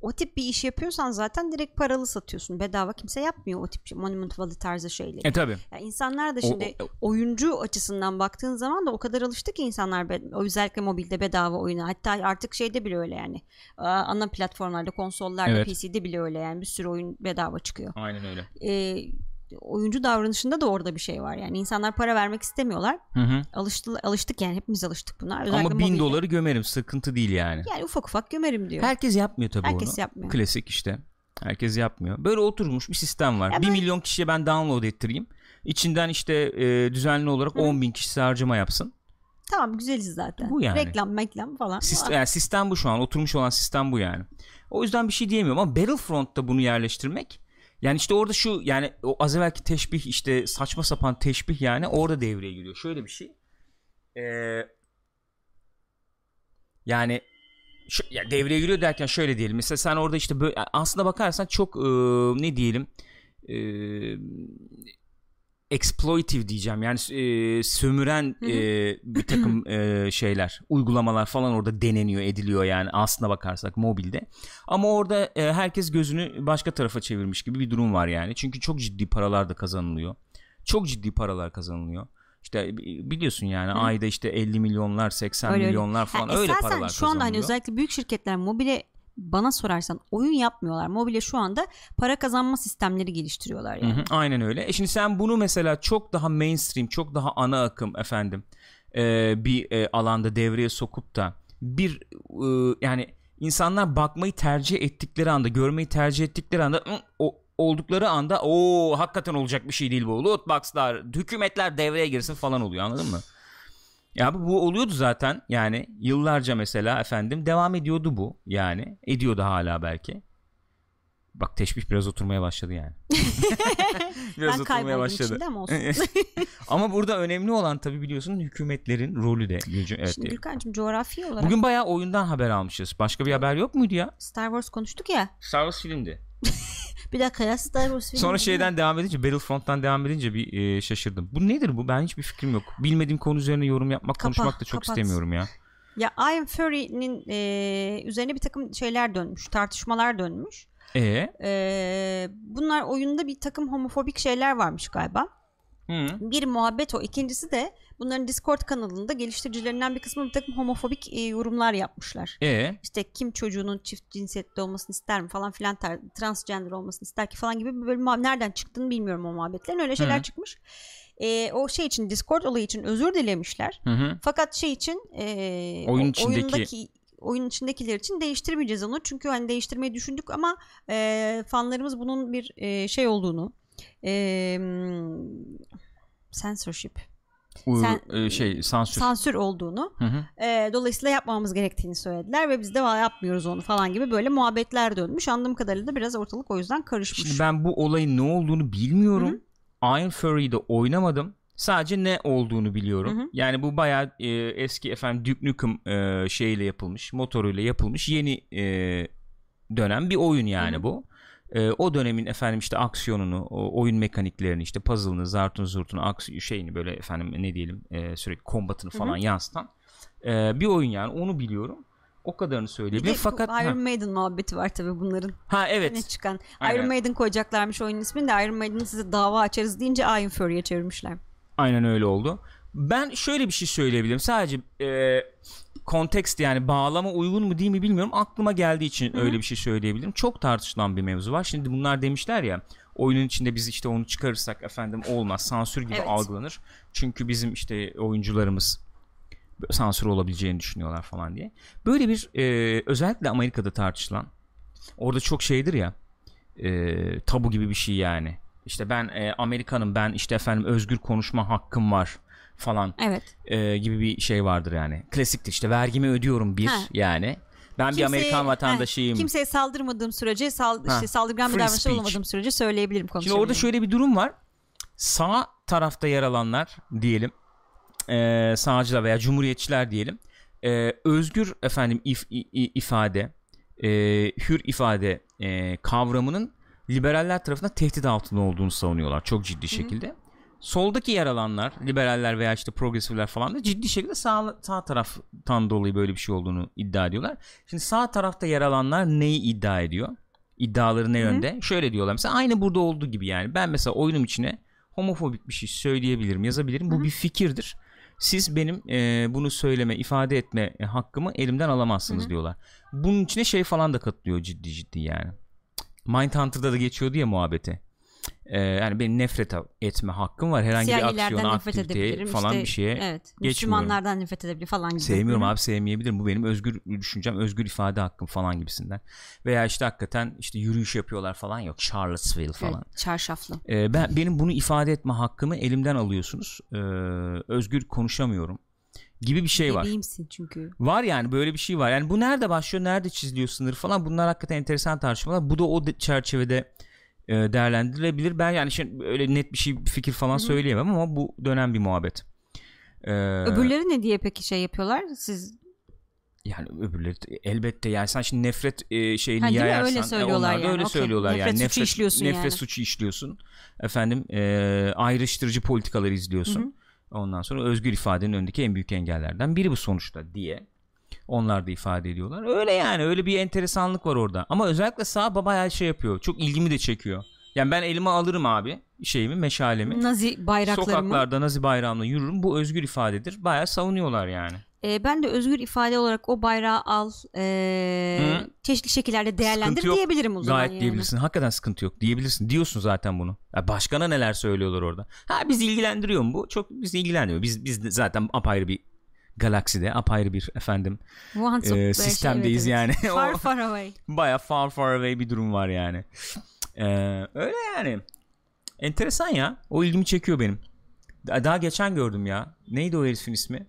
o tip bir iş yapıyorsan zaten direkt paralı satıyorsun. Bedava kimse yapmıyor o tip şey, Monument Valley tarzı şeyleri. E tabi. Yani insanlar da O- şimdi o- oyuncu açısından baktığın zaman da o kadar alıştı ki insanlar özellikle mobilde bedava oyuna. Hatta artık şeyde bile öyle yani. Ana platformlarda, konsollarda, Evet. PC'de bile öyle yani. Bir sürü oyun bedava çıkıyor. Aynen öyle. Ee, oyuncu davranışında da orada bir şey var. Yani insanlar para vermek istemiyorlar. Hı hı. Alıştı, alıştık yani hepimiz alıştık buna. Özellikle Ama bin mobilde. doları gömerim sıkıntı değil yani. Yani ufak ufak gömerim diyor. Herkes yapmıyor tabii Herkes onu. yapmıyor. Klasik işte. Herkes yapmıyor. Böyle oturmuş bir sistem var. Ya 1 ben- milyon kişiye ben download ettireyim. İçinden işte e, düzenli olarak Hı. 10 bin kişi harcama yapsın. Tamam güzeliz zaten. Bu yani. Reklam reklam falan. Sistem, yani sistem bu şu an. Oturmuş olan sistem bu yani. O yüzden bir şey diyemiyorum ama Battlefront'ta bunu yerleştirmek yani işte orada şu yani o az evvelki teşbih işte saçma sapan teşbih yani orada devreye giriyor. Şöyle bir şey. Ee, yani şu, ya devreye giriyor derken şöyle diyelim. Mesela sen orada işte böyle aslında bakarsan çok e, ne diyelim e, exploitive diyeceğim. Yani e, sömüren e, bir takım <laughs> e, şeyler, uygulamalar falan orada deneniyor, ediliyor yani aslına bakarsak mobilde. Ama orada e, herkes gözünü başka tarafa çevirmiş gibi bir durum var yani. Çünkü çok ciddi paralar da kazanılıyor. Çok ciddi paralar kazanılıyor. İşte bi- biliyorsun yani Hı. ayda işte 50 milyonlar, 80 Öyle milyonlar falan Ha, öyle paralar şu anda hani kazanılıyor. özellikle büyük şirketler mobile bana sorarsan oyun yapmıyorlar. Mobile şu anda para kazanma sistemleri geliştiriyorlar yani. Hı hı, aynen öyle. E şimdi sen bunu mesela çok daha mainstream, çok daha ana akım efendim e, bir e, alanda devreye sokup da bir e, yani insanlar bakmayı tercih ettikleri anda, görmeyi tercih ettikleri anda "Hı, o oldukları anda o hakikaten olacak bir şey değil bu. Lootbox'lar, hükümetler devreye girsin falan oluyor anladın mı? Ya bu, oluyordu zaten yani yıllarca mesela efendim devam ediyordu bu yani ediyordu hala belki. Bak teşbih biraz oturmaya başladı yani. <laughs> biraz ben oturmaya başladı. ama <laughs> olsun. <laughs> Ama burada önemli olan tabii biliyorsun hükümetlerin rolü de. Evet. Şimdi Gürkan'cığım coğrafi olarak Bugün bayağı oyundan haber almışız. Başka bir haber yok muydu ya? Star Wars konuştuk ya. Star Wars filmdi. Bir dakika ya Star Sonra değil mi? şeyden devam edince Battlefront'tan devam edince bir e, şaşırdım. Bu nedir bu? Ben hiçbir fikrim yok. Bilmediğim konu üzerine yorum yapmak, Kapa, konuşmak da çok kapat. istemiyorum ya. Ya I Am Fury'nin e, üzerine bir takım şeyler dönmüş. Tartışmalar dönmüş. E E, bunlar oyunda bir takım homofobik şeyler varmış galiba. Hı. Bir muhabbet o. İkincisi de bunların Discord kanalında geliştiricilerinden bir kısmı bir takım homofobik e, yorumlar yapmışlar. E İşte kim çocuğunun çift cinsiyetli olmasını ister mi falan filan transgender olmasını ister ki falan gibi bir bölüm nereden çıktığını bilmiyorum o muhabbetlerin öyle şeyler Hı. çıkmış. E, o şey için Discord olayı için özür dilemişler. Hı hı. Fakat şey için e, Oyun o- içindeki- oyundaki oyun içindekiler için değiştirmeyeceğiz onu. Çünkü hani değiştirmeyi düşündük ama e, fanlarımız bunun bir e, şey olduğunu e, censorship U- Sen- e, şey sansür. sansür olduğunu Hı hı. e, dolayısıyla yapmamamız gerektiğini söylediler ve biz de "Vay, yapmıyoruz onu falan gibi böyle muhabbetler dönmüş. Anladığım kadarıyla da biraz ortalık o yüzden karışmış. Şimdi ben bu olayın ne olduğunu bilmiyorum. Iron Fury'de oynamadım. Sadece ne olduğunu biliyorum. Hı hı. Yani bu bayağı e, eski efendim Duke Nukem e, şeyle yapılmış, motoruyla yapılmış yeni e, dönem bir oyun yani Hı hı. bu. E, o dönemin efendim işte aksiyonunu, oyun mekaniklerini, işte puzzle'ını, zartını, zurtunu, aks- şeyini böyle efendim ne diyelim e, sürekli kombatını falan yansıtan e, bir oyun yani onu biliyorum. O kadarını söyleyebilirim. Fakat ha, Iron Maiden muhabbeti var tabii bunların. ha Ne evet. çıkan. Aynen. Iron Maiden koyacaklarmış oyunun ismini de Iron Maiden'ı size dava açarız deyince Iron Fury'e çevirmişler. Aynen öyle oldu. Ben şöyle bir şey söyleyebilirim. Sadece e, kontekst yani bağlama uygun mu değil mi bilmiyorum. Aklıma geldiği için öyle bir şey söyleyebilirim. Çok tartışılan bir mevzu var. Şimdi bunlar demişler ya oyunun içinde biz işte onu çıkarırsak efendim olmaz. Sansür gibi Evet. algılanır. Çünkü bizim işte oyuncularımız sansür olabileceğini düşünüyorlar falan diye. Böyle bir e, özellikle Amerika'da tartışılan orada çok şeydir ya e, tabu gibi bir şey yani. İşte ben e, Amerikanım ben işte efendim özgür konuşma hakkım var falan Evet. e, gibi bir şey vardır yani. Klasiktir işte vergimi ödüyorum bir Ha. yani. Ben bir Kimseye- Amerikan heh, vatandaşıyım. kimseye saldırmadığım sürece sal, Ha, işte saldırgan bir speech. olmadığım sürece söyleyebilirim Şimdi konuşabilirim. orada şöyle bir durum var. Sağ tarafta yer alanlar diyelim e, sağcılar veya cumhuriyetçiler diyelim e, özgür efendim if- i- i- ifade e, hür ifade e, kavramının liberaller tarafından tehdit altında olduğunu savunuyorlar çok ciddi şekilde. Soldaki yer alanlar liberaller veya işte progresifler falan da ciddi şekilde sağ, sağ taraftan dolayı böyle bir şey olduğunu iddia ediyorlar. Şimdi sağ tarafta yer alanlar neyi iddia ediyor? İddiaları ne yönde? Şöyle diyorlar mesela aynı burada olduğu gibi yani ben mesela oyunum içine homofobik bir şey söyleyebilirim yazabilirim bu bir fikirdir. Siz benim e, bunu söyleme ifade etme e, hakkımı elimden alamazsınız diyorlar. Bunun içine şey falan da katılıyor ciddi ciddi yani. Mindhunter'da da geçiyordu ya muhabbeti. Ee, yani benim nefret etme hakkım var. Herhangi bir aksiyona, aktiviteye falan işte, bir şeye evet, geçmiyorum. Müslümanlardan nefret edebilir falan gibi. Sevmiyorum abi sevmeyebilirim. Bu benim özgür düşüncem, özgür ifade hakkım falan gibisinden. Veya işte hakikaten işte yürüyüş yapıyorlar falan yok. Charlottesville falan. Evet, çarşaflı. Ee, ben benim bunu ifade etme hakkımı elimden alıyorsunuz. Ee, özgür konuşamıyorum gibi bir şey var. Bebeğimsin çünkü. Var yani böyle bir şey var. Yani bu nerede başlıyor, nerede çiziliyor sınır falan. Bunlar hakikaten enteresan tartışmalar. Bu da o de- çerçevede e, değerlendirilebilir. Ben yani şimdi öyle net bir şey fikir falan söyleyemem ama bu dönem bir muhabbet. Ee, Öbürleri ne diye peki şey yapıyorlar? Siz yani öbürleri elbette yani sen şimdi nefret e, şeyini Ha, yayarsan Öyle e, söylüyorlar onlar da yani. öyle Okey. söylüyorlar Nefret yani suçu nefret işliyorsun nefret yani. suçu işliyorsun efendim e, ayrıştırıcı politikaları izliyorsun ondan sonra özgür ifadenin önündeki en büyük engellerden biri bu sonuçta diye onlar da ifade ediyorlar öyle yani öyle bir enteresanlık var orada ama özellikle sağ baba her şey yapıyor çok ilgimi de çekiyor yani ben elime alırım abi şeyimi meşalemi Nazi bayraklarımı. sokaklarda nazi bayrağımla yürürüm bu özgür ifadedir bayağı savunuyorlar yani Ee, ben de özgür ifade olarak o bayrağı al Hı. çeşitli şekillerde değerlendir yok. diyebilirim o zaman Gayet yani. diyebilirsin. Hakikaten sıkıntı yok. Diyebilirsin. Diyorsun zaten bunu. Ya başkana neler söylüyorlar orada. Ha bizi ilgilendiriyor mu bu? Çok bizi ilgilenmiyor. Biz biz zaten apayrı bir galakside, apayrı bir efendim e, şey, sistemdeyiz evet, yani. <laughs> Far far away. Baya far far away bir durum var yani. Ee, öyle yani. Enteresan ya. O ilgimi çekiyor benim. Da- Daha geçen gördüm ya. Neydi o herifin ismi?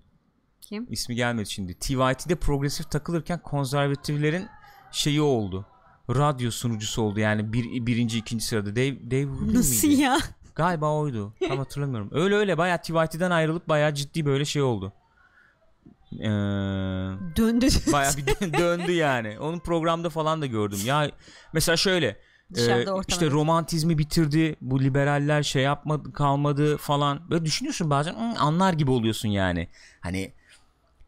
Kim? İsmi gelmedi şimdi. TYT'de progresif takılırken konservatiflerin şeyi oldu. Radyo sunucusu oldu yani bir, birinci ikinci sırada Dave, Dave Rubin Nasıl miydi? ya? Galiba oydu. Tam hatırlamıyorum. Öyle öyle bayağı TYT'den ayrılıp bayağı ciddi böyle şey oldu. Ee, Döndü. bayağı bir <laughs> dö- döndü yani. Onun programda falan da gördüm. Ya mesela şöyle e, işte romantizmi bitirdi. Bu liberaller şey yapmadı kalmadı falan. Böyle düşünüyorsun bazen "Hı, anlar gibi oluyorsun yani. Hani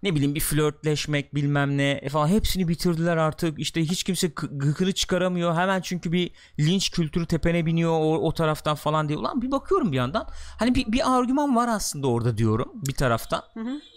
ne bileyim bir flörtleşmek bilmem ne e falan. Hepsini bitirdiler artık. İşte hiç kimse gıkını çıkaramıyor. Hemen çünkü bir linç kültürü tepene biniyor o, o taraftan falan diye. Ulan bir bakıyorum bir yandan. Hani bir, bir argüman var aslında orada diyorum bir taraftan.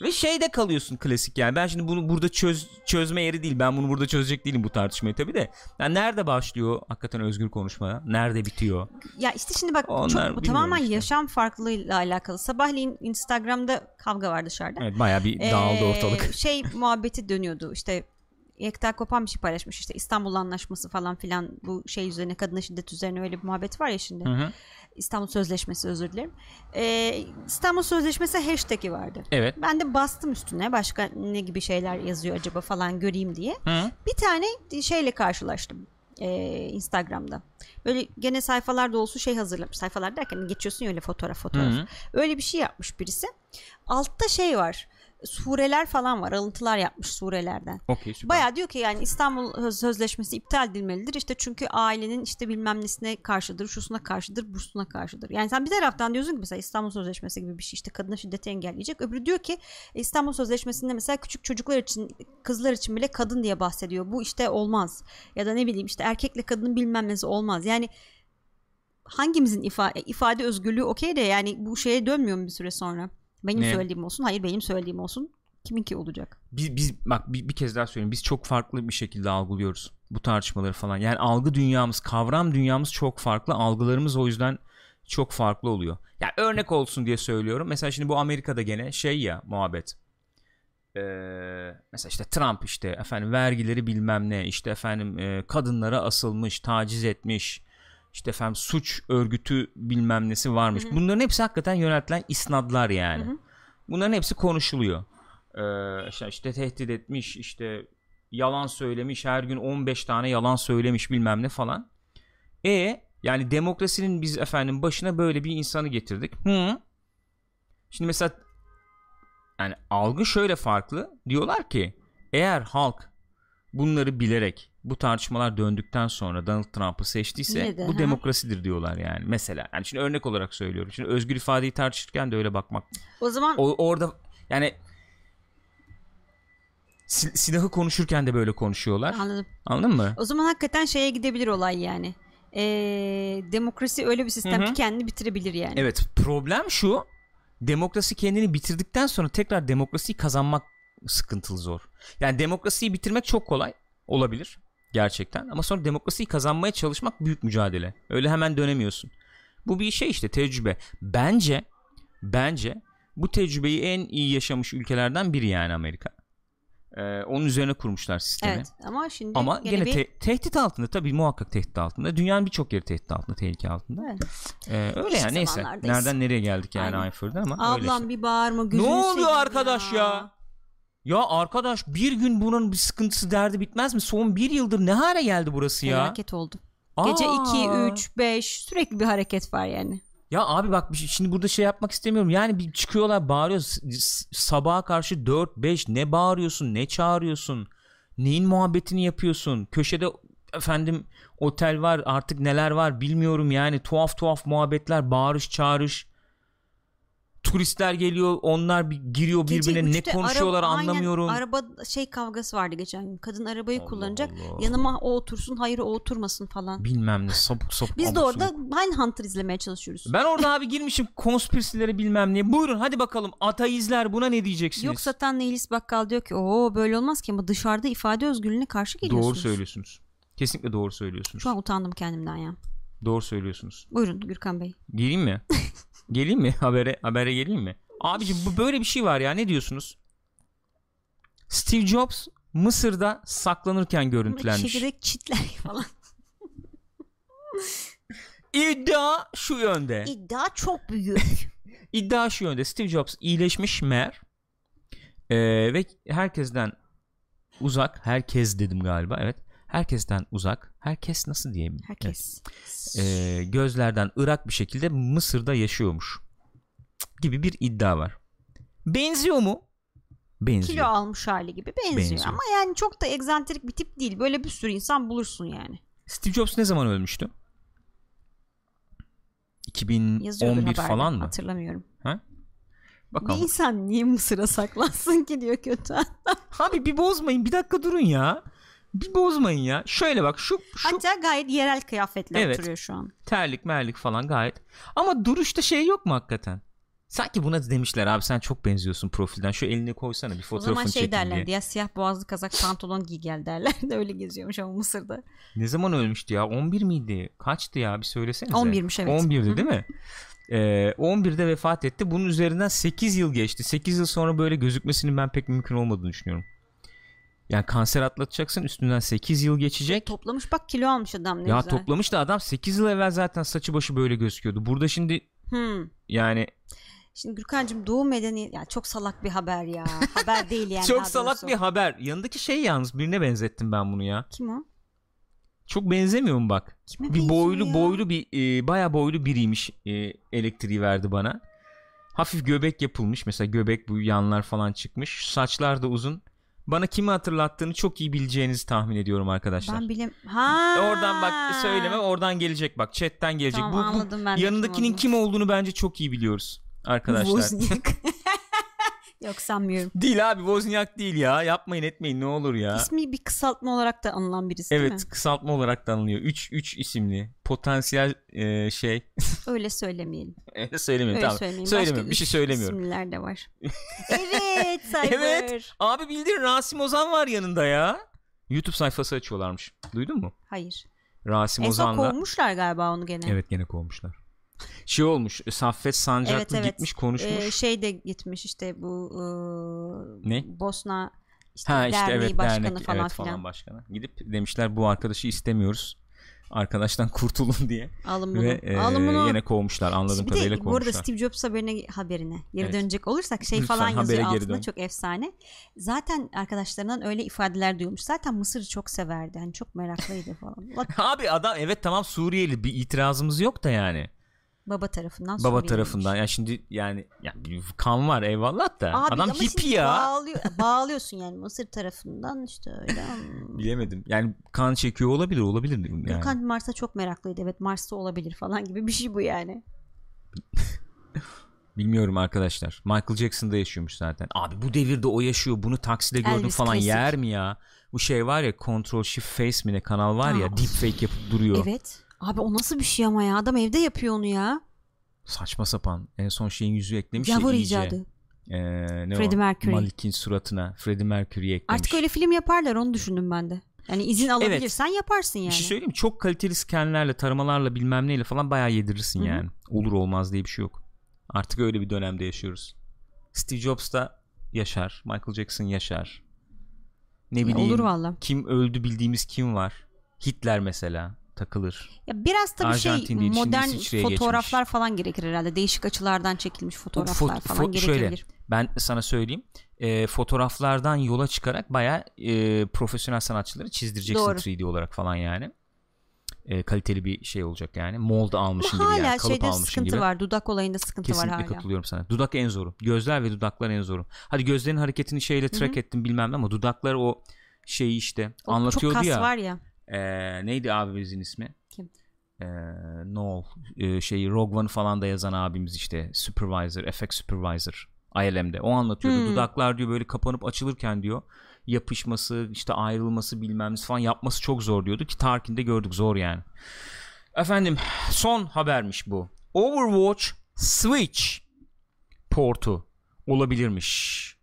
Ve şeyde kalıyorsun klasik yani. Ben şimdi bunu burada çöz çözme yeri değil. Ben bunu burada çözecek değilim bu tartışmayı tabi de. Yani nerede başlıyor hakikaten özgür konuşma? Nerede bitiyor? Ya işte şimdi bak Onlar çok bu tamamen işte. yaşam farklılığıyla alakalı. Sabahleyin Instagram'da kavga var dışarıda. evet baya bir dağıldı Ee, ortalık şey <laughs> muhabbeti dönüyordu işte Yekta Kopan bir şey paylaşmış işte İstanbul Anlaşması falan filan bu şey üzerine kadına şiddet üzerine öyle bir muhabbet var ya şimdi. Hı hı. İstanbul Sözleşmesi özür dilerim. Ee, İstanbul Sözleşmesi hashtag'i vardı. evet Ben de bastım üstüne başka ne gibi şeyler yazıyor acaba falan göreyim diye. Hı. Bir tane şeyle karşılaştım ee, Instagram'da. Böyle gene sayfalar dolusu şey hazırlamış. Sayfalar derken geçiyorsun ya öyle fotoğraf fotoğraf. Hı hı. Öyle bir şey yapmış birisi. Altta şey var. Sureler falan var. Alıntılar yapmış surelerden. okey süper Baya diyor ki yani İstanbul Söz- Sözleşmesi iptal edilmelidir. İşte çünkü ailenin işte bilmem nesine karşıdır, şusuna karşıdır, bursuna karşıdır. Yani sen bir taraftan diyorsun ki mesela İstanbul Sözleşmesi gibi bir şey işte kadına şiddeti engelleyecek. Öbürü diyor ki İstanbul Sözleşmesi'nde mesela küçük çocuklar için, kızlar için bile kadın diye bahsediyor. Bu işte olmaz. Ya da ne bileyim işte erkekle kadının bilmem nesi olmaz. Yani hangimizin ifade, ifade özgürlüğü okey de yani bu şeye dönmüyor mu bir süre sonra? Benim Ne? söylediğim olsun. Hayır benim söylediğim olsun. Kiminki olacak? biz, biz bak bir, bir kez daha söyleyeyim biz çok farklı bir şekilde algılıyoruz bu tartışmaları falan yani algı dünyamız kavram dünyamız çok farklı algılarımız o yüzden çok farklı oluyor yani örnek olsun diye söylüyorum mesela şimdi bu Amerika'da gene şey ya muhabbet Ee, mesela işte Trump işte efendim vergileri bilmem ne işte efendim e, kadınlara asılmış taciz etmiş işte efendim suç örgütü bilmem nesi varmış bunların hepsi hakikaten yöneltilen isnadlar yani Hı hı. bunların hepsi konuşuluyor ee, işte, işte tehdit etmiş işte yalan söylemiş her gün 15 tane yalan söylemiş bilmem ne falan. E yani demokrasinin biz efendim başına böyle bir insanı getirdik. Hı. Şimdi mesela yani algı şöyle farklı. Diyorlar ki eğer halk bunları bilerek bu tartışmalar döndükten sonra Donald Trump'ı seçtiyse Yine de, bu ha. demokrasidir diyorlar yani. Mesela yani şimdi örnek olarak söylüyorum. Şimdi özgür ifadeyi tartışırken de öyle bakmak O zaman o, orada yani sil- silahı konuşurken de böyle konuşuyorlar. anladım. Anladın mı? O zaman hakikaten şeye gidebilir olay yani. Ee, demokrasi öyle bir sistem Hı hı. ki kendini bitirebilir yani. Evet problem şu. Demokrasi kendini bitirdikten sonra tekrar demokrasiyi kazanmak sıkıntılı zor. Yani demokrasiyi bitirmek çok kolay olabilir gerçekten ama sonra demokrasiyi kazanmaya çalışmak büyük mücadele. Öyle hemen dönemiyorsun. Bu bir şey işte tecrübe. Bence bence bu tecrübeyi en iyi yaşamış ülkelerden biri yani Amerika. Ee, onun üzerine kurmuşlar sistemi. Evet ama şimdi Ama gene gene bir... te- tehdit altında tabii muhakkak tehdit altında. Dünyanın birçok yeri tehdit altında, tehlike altında. Evet. Ee, öyle yani neyse. Nereden nereye geldik yani. Ayfır'da ama öyle Ablam işte. bir bağırma Ne gözünü oluyor seveyim arkadaş ya? Ya arkadaş bir gün bunun bir sıkıntısı derdi bitmez mi? Son bir yıldır ne hale geldi burası ya? Felaket oldu. Gece Aa! 2, 3, 5 sürekli bir hareket var yani. Ya abi bak şey- şimdi burada şey yapmak istemiyorum. Yani bir çıkıyorlar bağırıyor. Sabaha karşı 4 5 ne bağırıyorsun? Ne çağırıyorsun? Neyin muhabbetini yapıyorsun? Köşede efendim otel var, artık neler var bilmiyorum yani. Tuhaf tuhaf muhabbetler, bağırış, çağırış. Turistler geliyor, onlar bir giriyor Gece birbirine ne konuşuyorlar araba- aynen, anlamıyorum. araba şey kavgası vardı geçen gün. Kadın arabayı Allah kullanacak. Allah. Yanıma o otursun, hayır o oturmasın falan. Bilmem ne sapık sapık. Biz de orada. Mindhunter izlemeye çalışıyoruz. Ben orada abi girmişim konspirasileri bilmem ne. Buyurun hadi bakalım ateizler buna ne diyeceksiniz? Yok satan Neilis Bakkal diyor ki o böyle olmaz ki ama dışarıda ifade özgürlüğüne karşı geliyorsunuz. Doğru söylüyorsunuz. Kesinlikle doğru söylüyorsunuz. Şu an utandım kendimden ya. Doğru söylüyorsunuz. Buyurun Gürkan Bey. Geleyim mi? <laughs> geleyim mi? <laughs> Habere habere geleyim mi? Abicim bu böyle bir şey var ya ne diyorsunuz? Steve Jobs Mısır'da saklanırken görüntülenmiş. Çekirdek çitler <laughs> falan. İddia şu yönde. İddia çok büyük. <laughs> İddia şu yönde. Steve Jobs iyileşmiş meğer. Ee, ve herkesten uzak herkes dedim galiba evet herkesten uzak herkes nasıl diyeyim Herkes. Evet. Ee, gözlerden ırak bir şekilde Mısır'da yaşıyormuş gibi bir iddia var benziyor mu benziyor Kilo almış hali gibi benziyor. Benziyor. ama yani çok da egzantrik bir tip değil. Böyle bir sürü insan bulursun yani. Steve Jobs ne zaman ölmüştü 2011 Yazıyordur haberde. falan mı Hatırlamıyorum. Bir bakalım insan niye Mısır'a saklansın ki diyor kötü. abi bir bozmayın bir dakika durun ya bir bozmayın ya şöyle bak şu şu Hatta gayet yerel kıyafetle Evet. oturuyor şu an. terlik merlik falan gayet. Ama duruşta şey yok mu hakikaten? Sanki buna demişler abi sen çok benziyorsun profilden. Şu elini koysana bir O fotoğrafını zaman şey çekin derlerdi diye. ya siyah boğazlı kazak pantolon giy gel derlerdi <laughs> öyle geziyormuş ama Mısır'da. Ne zaman ölmüştü ya? 11 miydi? Kaçtı ya? Bir söylesenize. 11'miş evet. 11'di Hı hı. değil mi? Ee, 11'de vefat etti. Bunun üzerinden 8 yıl geçti. 8 yıl sonra böyle gözükmesinin ben pek mümkün olmadığını düşünüyorum. Yani kanser atlatacaksın üstünden 8 yıl geçecek. Toplamış bak kilo almış adam ne ya güzel. toplamış da adam 8 yıl evvel zaten saçı başı böyle gözüküyordu. Burada şimdi Hmm. yani Şimdi Gürkan'cığım doğu medeniyet ya çok salak bir haber ya. haber <laughs> değil yani. çok salak doğrusu. bir haber. Yanındaki şey yalnız birine benzettim ben bunu ya. Kim o? Çok benzemiyor mu bak? Kime Bir boylu ya? boylu bir e, bayağı boylu biriymiş e, elektriği verdi bana. Hafif göbek yapılmış mesela göbek bu yanlar falan çıkmış. Saçlar da uzun. Bana kimi hatırlattığını çok iyi bileceğinizi tahmin ediyorum arkadaşlar. Ben bilim. Ha. Oradan bak söyleme oradan gelecek bak chatten gelecek. Tamam, bu, bu anladım ben de kim yanındakinin olduğunu. kim olduğunu bence çok iyi biliyoruz arkadaşlar. Yok sanmıyorum. <laughs> değil abi Wozniak değil ya. Yapmayın etmeyin ne olur ya. İsmi bir kısaltma olarak da anılan birisi değil mi? Evet kısaltma olarak da anılıyor. 3 3 isimli potansiyel e, şey. <laughs> Öyle söylemeyelim. Öyle söylemiyorum Öyle tamam. söylemeyeyim. Söylemiyorum. Başka Bir şey söylemiyorum. isimliler de var. <laughs> evet Cyber. Evet. Abi bildiğin Rasim Ozan var yanında ya. YouTube sayfası açıyorlarmış. Duydun mu? Hayır. Rasim En son Ozan'la. kovmuşlar galiba onu gene. Evet gene kovmuşlar. Şey olmuş. Saffet Sancaklı Evet, evet. gitmiş konuşmuş. Ee, şey de gitmiş işte bu e, Ne? Bosna işte ha işte derneği evet başkanı dernek falan evet, filan. falan başkanı. Gidip demişler bu arkadaşı istemiyoruz. Arkadaştan <laughs> kurtulun diye. Alın bunu. Ve e, Alın bunu. yine kovmuşlar anladığım bir kadarıyla de bu arada kovmuşlar. Steve Jobs haberine, haberine geri Evet. dönecek olursak şey Lütfen falan yazıyor altında dön. çok efsane. Zaten arkadaşlarından öyle ifadeler duymuş. Zaten Mısır'ı çok severdi. Hani çok meraklıydı falan. <laughs> Ulan Abi adam evet tamam Suriyeli bir itirazımız yok da yani. Baba tarafından Baba tarafından. Ya şimdi yani ya bir kan var eyvallah da. Abi adam şimdi ya. Bağlıyor, <laughs> bağlıyorsun yani Mısır tarafından işte öyle. Bilemedim. Yani kan çekiyor olabilir olabilir yani. Gürkan Mars'a çok meraklıydı. Evet Mars'ta olabilir falan gibi bir şey bu yani. <laughs> Bilmiyorum arkadaşlar. Michael Jackson'da yaşıyormuş zaten. Abi bu devirde o yaşıyor. Bunu takside gördüm Elvis falan klasik. yer mi ya? Bu şey var ya Control Shift Face mi ne kanal var ya Aa, deepfake yapıp duruyor. Evet. Abi o nasıl bir şey ama ya? Adam evde yapıyor onu ya. Saçma sapan. En son şeyin yüzü eklemiş Gavur ya iyice. icadı. Ee, ne Freddie o? Mercury. Malik'in suratına Freddie Mercury'yi eklemiş. Artık öyle film yaparlar onu düşündüm ben de. Yani izin alabilirsen yaparsın yani. Bir şey söyleyeyim? Çok kaliteli skenlerle, taramalarla bilmem neyle falan bayağı yedirirsin Hı hı. yani. Olur olmaz diye bir şey yok. Artık öyle bir dönemde yaşıyoruz. Steve Jobs da yaşar. Michael Jackson yaşar. Ne Ya bileyim. olur valla. Kim öldü bildiğimiz kim var? Hitler mesela takılır. Ya biraz tabii Arjantin şey değil, modern fotoğraflar geçmiş. falan gerekir herhalde. Değişik açılardan çekilmiş fotoğraflar fo- falan fo- gerekebilir. şöyle, Ben sana söyleyeyim. E, fotoğraflardan yola çıkarak bayağı e, profesyonel sanatçıları çizdireceksin Doğru. 3D olarak falan yani. E, kaliteli bir şey olacak yani. Mold almışın Ama gibi hala yani. Kalıp şeyde almışın sıkıntı gibi. var. Dudak olayında sıkıntı Kesinlikle var hala. katılıyorum sana. Dudak en zoru. Gözler ve dudaklar en zoru. Hadi gözlerin hareketini şeyle track ettim bilmem ne ama dudaklar o şeyi işte O anlatıyordu çok kas ya. var ya. Ee, neydi abimizin ismi? Kim? Ee, Noel. Ee, şeyi Rogue One falan da yazan abimiz işte. Supervisor, effect supervisor. ILM'de. O anlatıyordu. Hmm. Dudaklar diyor böyle kapanıp açılırken diyor yapışması, işte ayrılması bilmem ne falan yapması çok zor diyordu ki Tarkin'de gördük zor yani. Efendim son habermiş bu. Overwatch Switch portu olabilirmiş.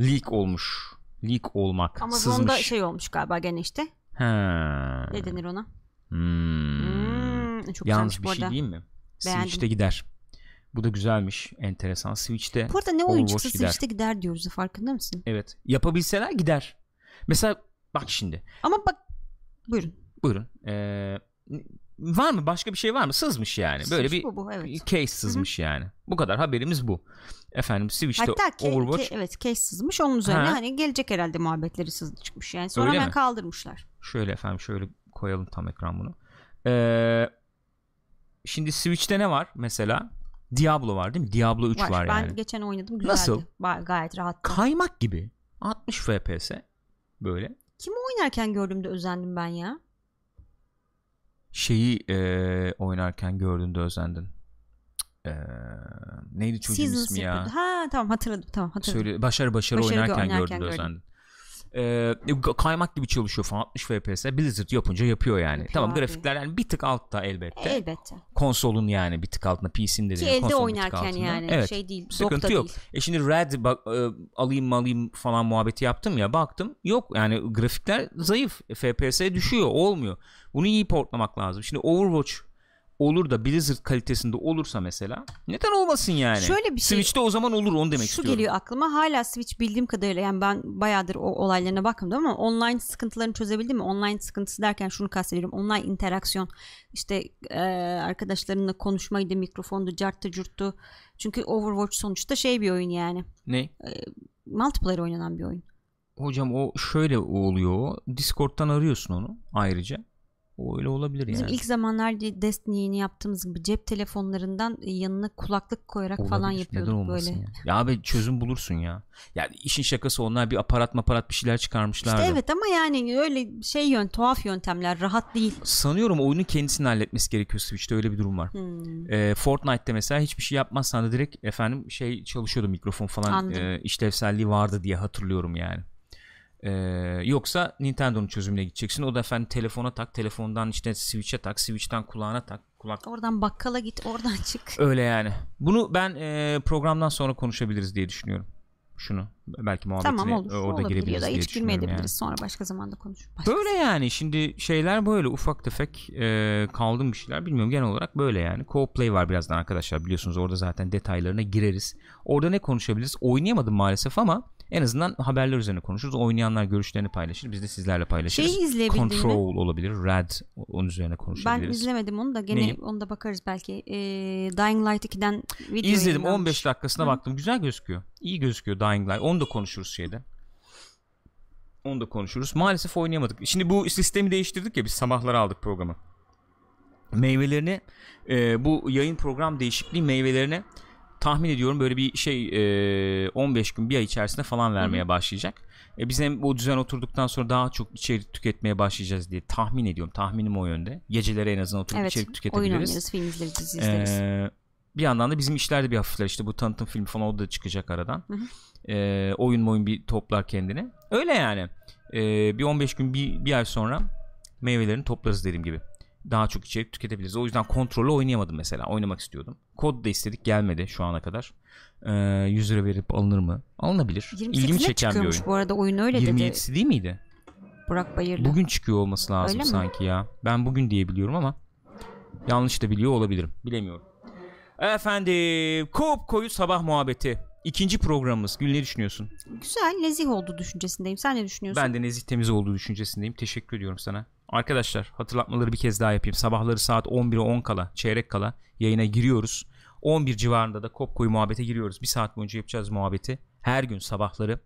Leak olmuş. Leak olmak. Amazon'da sızmış. şey olmuş galiba gene işte. Ha. Ne denir ona? Hmm. Hmm, çok Yalnız bir şey diyeyim mi? Beğendim. Switch'te gider. Bu da güzelmiş. Enteresan. Switch'te Bu arada ne oyun Overwatch çıksa gider. Switch'te gider diyoruz farkında mısın? evet. Yapabilseler gider. Mesela bak şimdi. Ama bak buyurun. Buyurun. Ee, var mı başka bir şey var mı? Sızmış yani. Böyle Sızmış bir bu, bu, evet. case sızmış yani. Bu kadar haberimiz bu. Efendim Switch'te Hatta ke- Overwatch ke- evet case sızmış onun üzerine Ha. hani gelecek herhalde muhabbetleri sızdı çıkmış yani sonra Öyle hemen mi? kaldırmışlar. Şöyle efendim şöyle koyalım tam ekran bunu. Ee, şimdi Switch'te ne var mesela? Diablo var değil mi? Diablo 3 var, var. ben yani. geçen oynadım güzeldi. Nasıl? Ba- gayet rahattı. Kaymak gibi. 60 FPS böyle. Kimi oynarken gördüğümde özendim ben ya. Şeyi ee, oynarken gördüğünde özendin. Ee, neydi çocuğun Seasons ismi ya? yapıyordu. Ha tamam hatırladım tamam hatırladım. Söyle, başarı başarı, Başarı oynarken, oynarken gördüğünde gördüm. özendin. Ee, kaymak gibi çalışıyor falan 60 FPS Blizzard yapınca yapıyor yani. Yapıyor tamam abi. grafikler yani bir tık altta elbette. Elbette. konsolun yani bir tık altında PC'nin Ki dediğim elde oynarken yani evet. şey değil. Sıkıntı yok. değil. E şimdi Red bak, e, alayım mı alayım falan muhabbeti yaptım ya baktım yok yani grafikler zayıf FPS düşüyor olmuyor. Bunu iyi portlamak lazım. Şimdi Overwatch olur da Blizzard kalitesinde olursa mesela neden olmasın yani? Şöyle bir şey- Switch'te o zaman olur onu demek Şu istiyorum. geliyor aklıma hala Switch bildiğim kadarıyla yani ben bayağıdır o olaylarına bakmadım ama online sıkıntılarını çözebildi mi? Online sıkıntısı derken şunu kastediyorum. Online interaksiyon işte e, arkadaşlarınla konuşmaydı, mikrofondu, carttı, curttu. Çünkü Overwatch sonuçta şey bir oyun yani. Ne? Multiplayer oynanan bir oyun. Hocam o şöyle oluyor. Discord'dan arıyorsun onu ayrıca. O öyle olabilir Bizim yani. ilk zamanlarda Destiny'yi yaptığımız gibi cep telefonlarından yanına kulaklık koyarak falan Olabilir. yapıyorduk Neden böyle. Ya? ya abi çözüm bulursun ya. Yani işin şakası onlar bir aparat maparat bir şeyler çıkarmışlardı. İşte evet ama yani öyle şey yön tuhaf yöntemler rahat değil. Sanıyorum oyunun kendisini halletmesi gerekiyor Switch'te öyle bir durum var. Hmm. Ee, Fortnite'te mesela hiçbir şey yapmazsan da direkt efendim şey çalışıyordu mikrofon falan Anladım. e, işlevselliği vardı diye hatırlıyorum yani. Ee, yoksa Nintendo'nun çözümüne gideceksin. O da efendim telefona tak, telefondan işte Switch'e tak, Switch'ten kulağına tak, kulak Oradan bakkala git oradan çık. Öyle yani. Bunu ben e, programdan sonra konuşabiliriz diye düşünüyorum. Şunu belki muhabbetine Tamam olur. e, orada olabilir girebiliriz ya da diye hiç girmeyebiliriz. Sonra başka zamanda konuşuruz. yani. Böyle yani şimdi şeyler böyle ufak tefek e, kaldım bir şeyler bilmiyorum genel olarak böyle yani. Co-play var birazdan arkadaşlar biliyorsunuz orada zaten detaylarına gireriz. Orada ne konuşabiliriz? Oynayamadım maalesef ama en azından haberler üzerine konuşuruz. Oynayanlar görüşlerini paylaşır. Biz de sizlerle paylaşırız. Şeyi izleyebildin mi? Control olabilir. Red onun üzerine Ben konuşabiliriz. izlemedim onu da gene Neyi? onu da bakarız belki. Ee, Dying Light 2'den video İzledim yayınlanmış. 15 dakikasına Hı. baktım. Güzel gözüküyor. İyi gözüküyor Dying Light. Onu da konuşuruz şeyde. Onu da konuşuruz. Maalesef oynayamadık. Şimdi bu sistemi değiştirdik ya biz sabahları aldık programı. Meyvelerini e, bu yayın program değişikliği meyvelerini tahmin ediyorum böyle bir şey e, 15 gün bir ay içerisinde falan vermeye başlayacak. E, biz hem bu düzen oturduktan sonra daha çok içerik tüketmeye başlayacağız diye tahmin ediyorum. Tahminim o yönde. Geceleri en azından oturup Evet. içerik Oyun tüketebiliriz. oynarız, film izleriz, dizi izleriz. Ee, bir yandan da bizim işler de bir hafifler işte bu tanıtım filmi falan o da çıkacak aradan. Hı hı. Ee, oyun oyun bir toplar kendini. Öyle yani. Ee, bir 15 gün bir, bir ay sonra meyvelerini toplarız dediğim gibi. Daha çok içerik tüketebiliriz. O yüzden kontrolü oynayamadım mesela. Oynamak istiyordum. Kod da istedik gelmedi şu ana kadar. Ee, 100 lira verip alınır mı? Alınabilir. İlgimi 28'ine çeken bir oyun. bu arada oyun öyle dedi 27'si değil miydi? Burak Bayırlı. Bugün çıkıyor olması lazım Öyle mi? sanki ya. Ben bugün diye biliyorum ama yanlış da biliyor olabilirim. Bilemiyorum. Efendim, Koop Koyu Sabah Muhabbeti. İkinci programımız. Gül ne düşünüyorsun? Güzel, nezih oldu düşüncesindeyim. Sen ne düşünüyorsun? Ben de nezih temiz olduğu düşüncesindeyim. Teşekkür ediyorum sana. Arkadaşlar hatırlatmaları bir kez daha yapayım. Sabahları saat 11'e 10 kala, çeyrek kala yayına giriyoruz. 11 civarında da Kop Koyu muhabbete giriyoruz. Bir saat boyunca yapacağız muhabbeti. Her gün sabahları.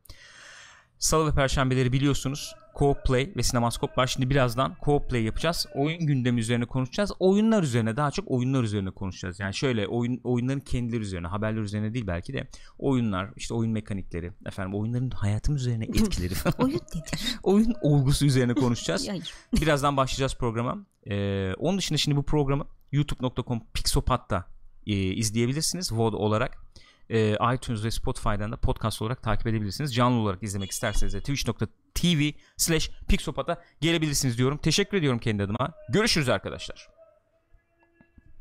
Salı ve perşembeleri biliyorsunuz. Co-op Play ve Sinemaskop var. Şimdi birazdan Co-op Play yapacağız. Oyun gündemi üzerine konuşacağız. Oyunlar üzerine daha çok oyunlar üzerine konuşacağız. Yani şöyle oyun oyunların kendileri üzerine, haberler üzerine değil belki de oyunlar, işte oyun mekanikleri, efendim oyunların hayatım üzerine etkileri <laughs> falan. Oyun nedir? oyun olgusu üzerine konuşacağız. Hayır. Birazdan başlayacağız programa. Ee, onun dışında şimdi bu programı youtube.com Pixopat'ta e, izleyebilirsiniz VOD olarak. Ee, iTunes ve Spotify'dan da podcast olarak takip edebilirsiniz. Canlı olarak izlemek isterseniz de twitch.tv slash Pixopat'a gelebilirsiniz diyorum. Teşekkür ediyorum kendi adıma. Görüşürüz arkadaşlar.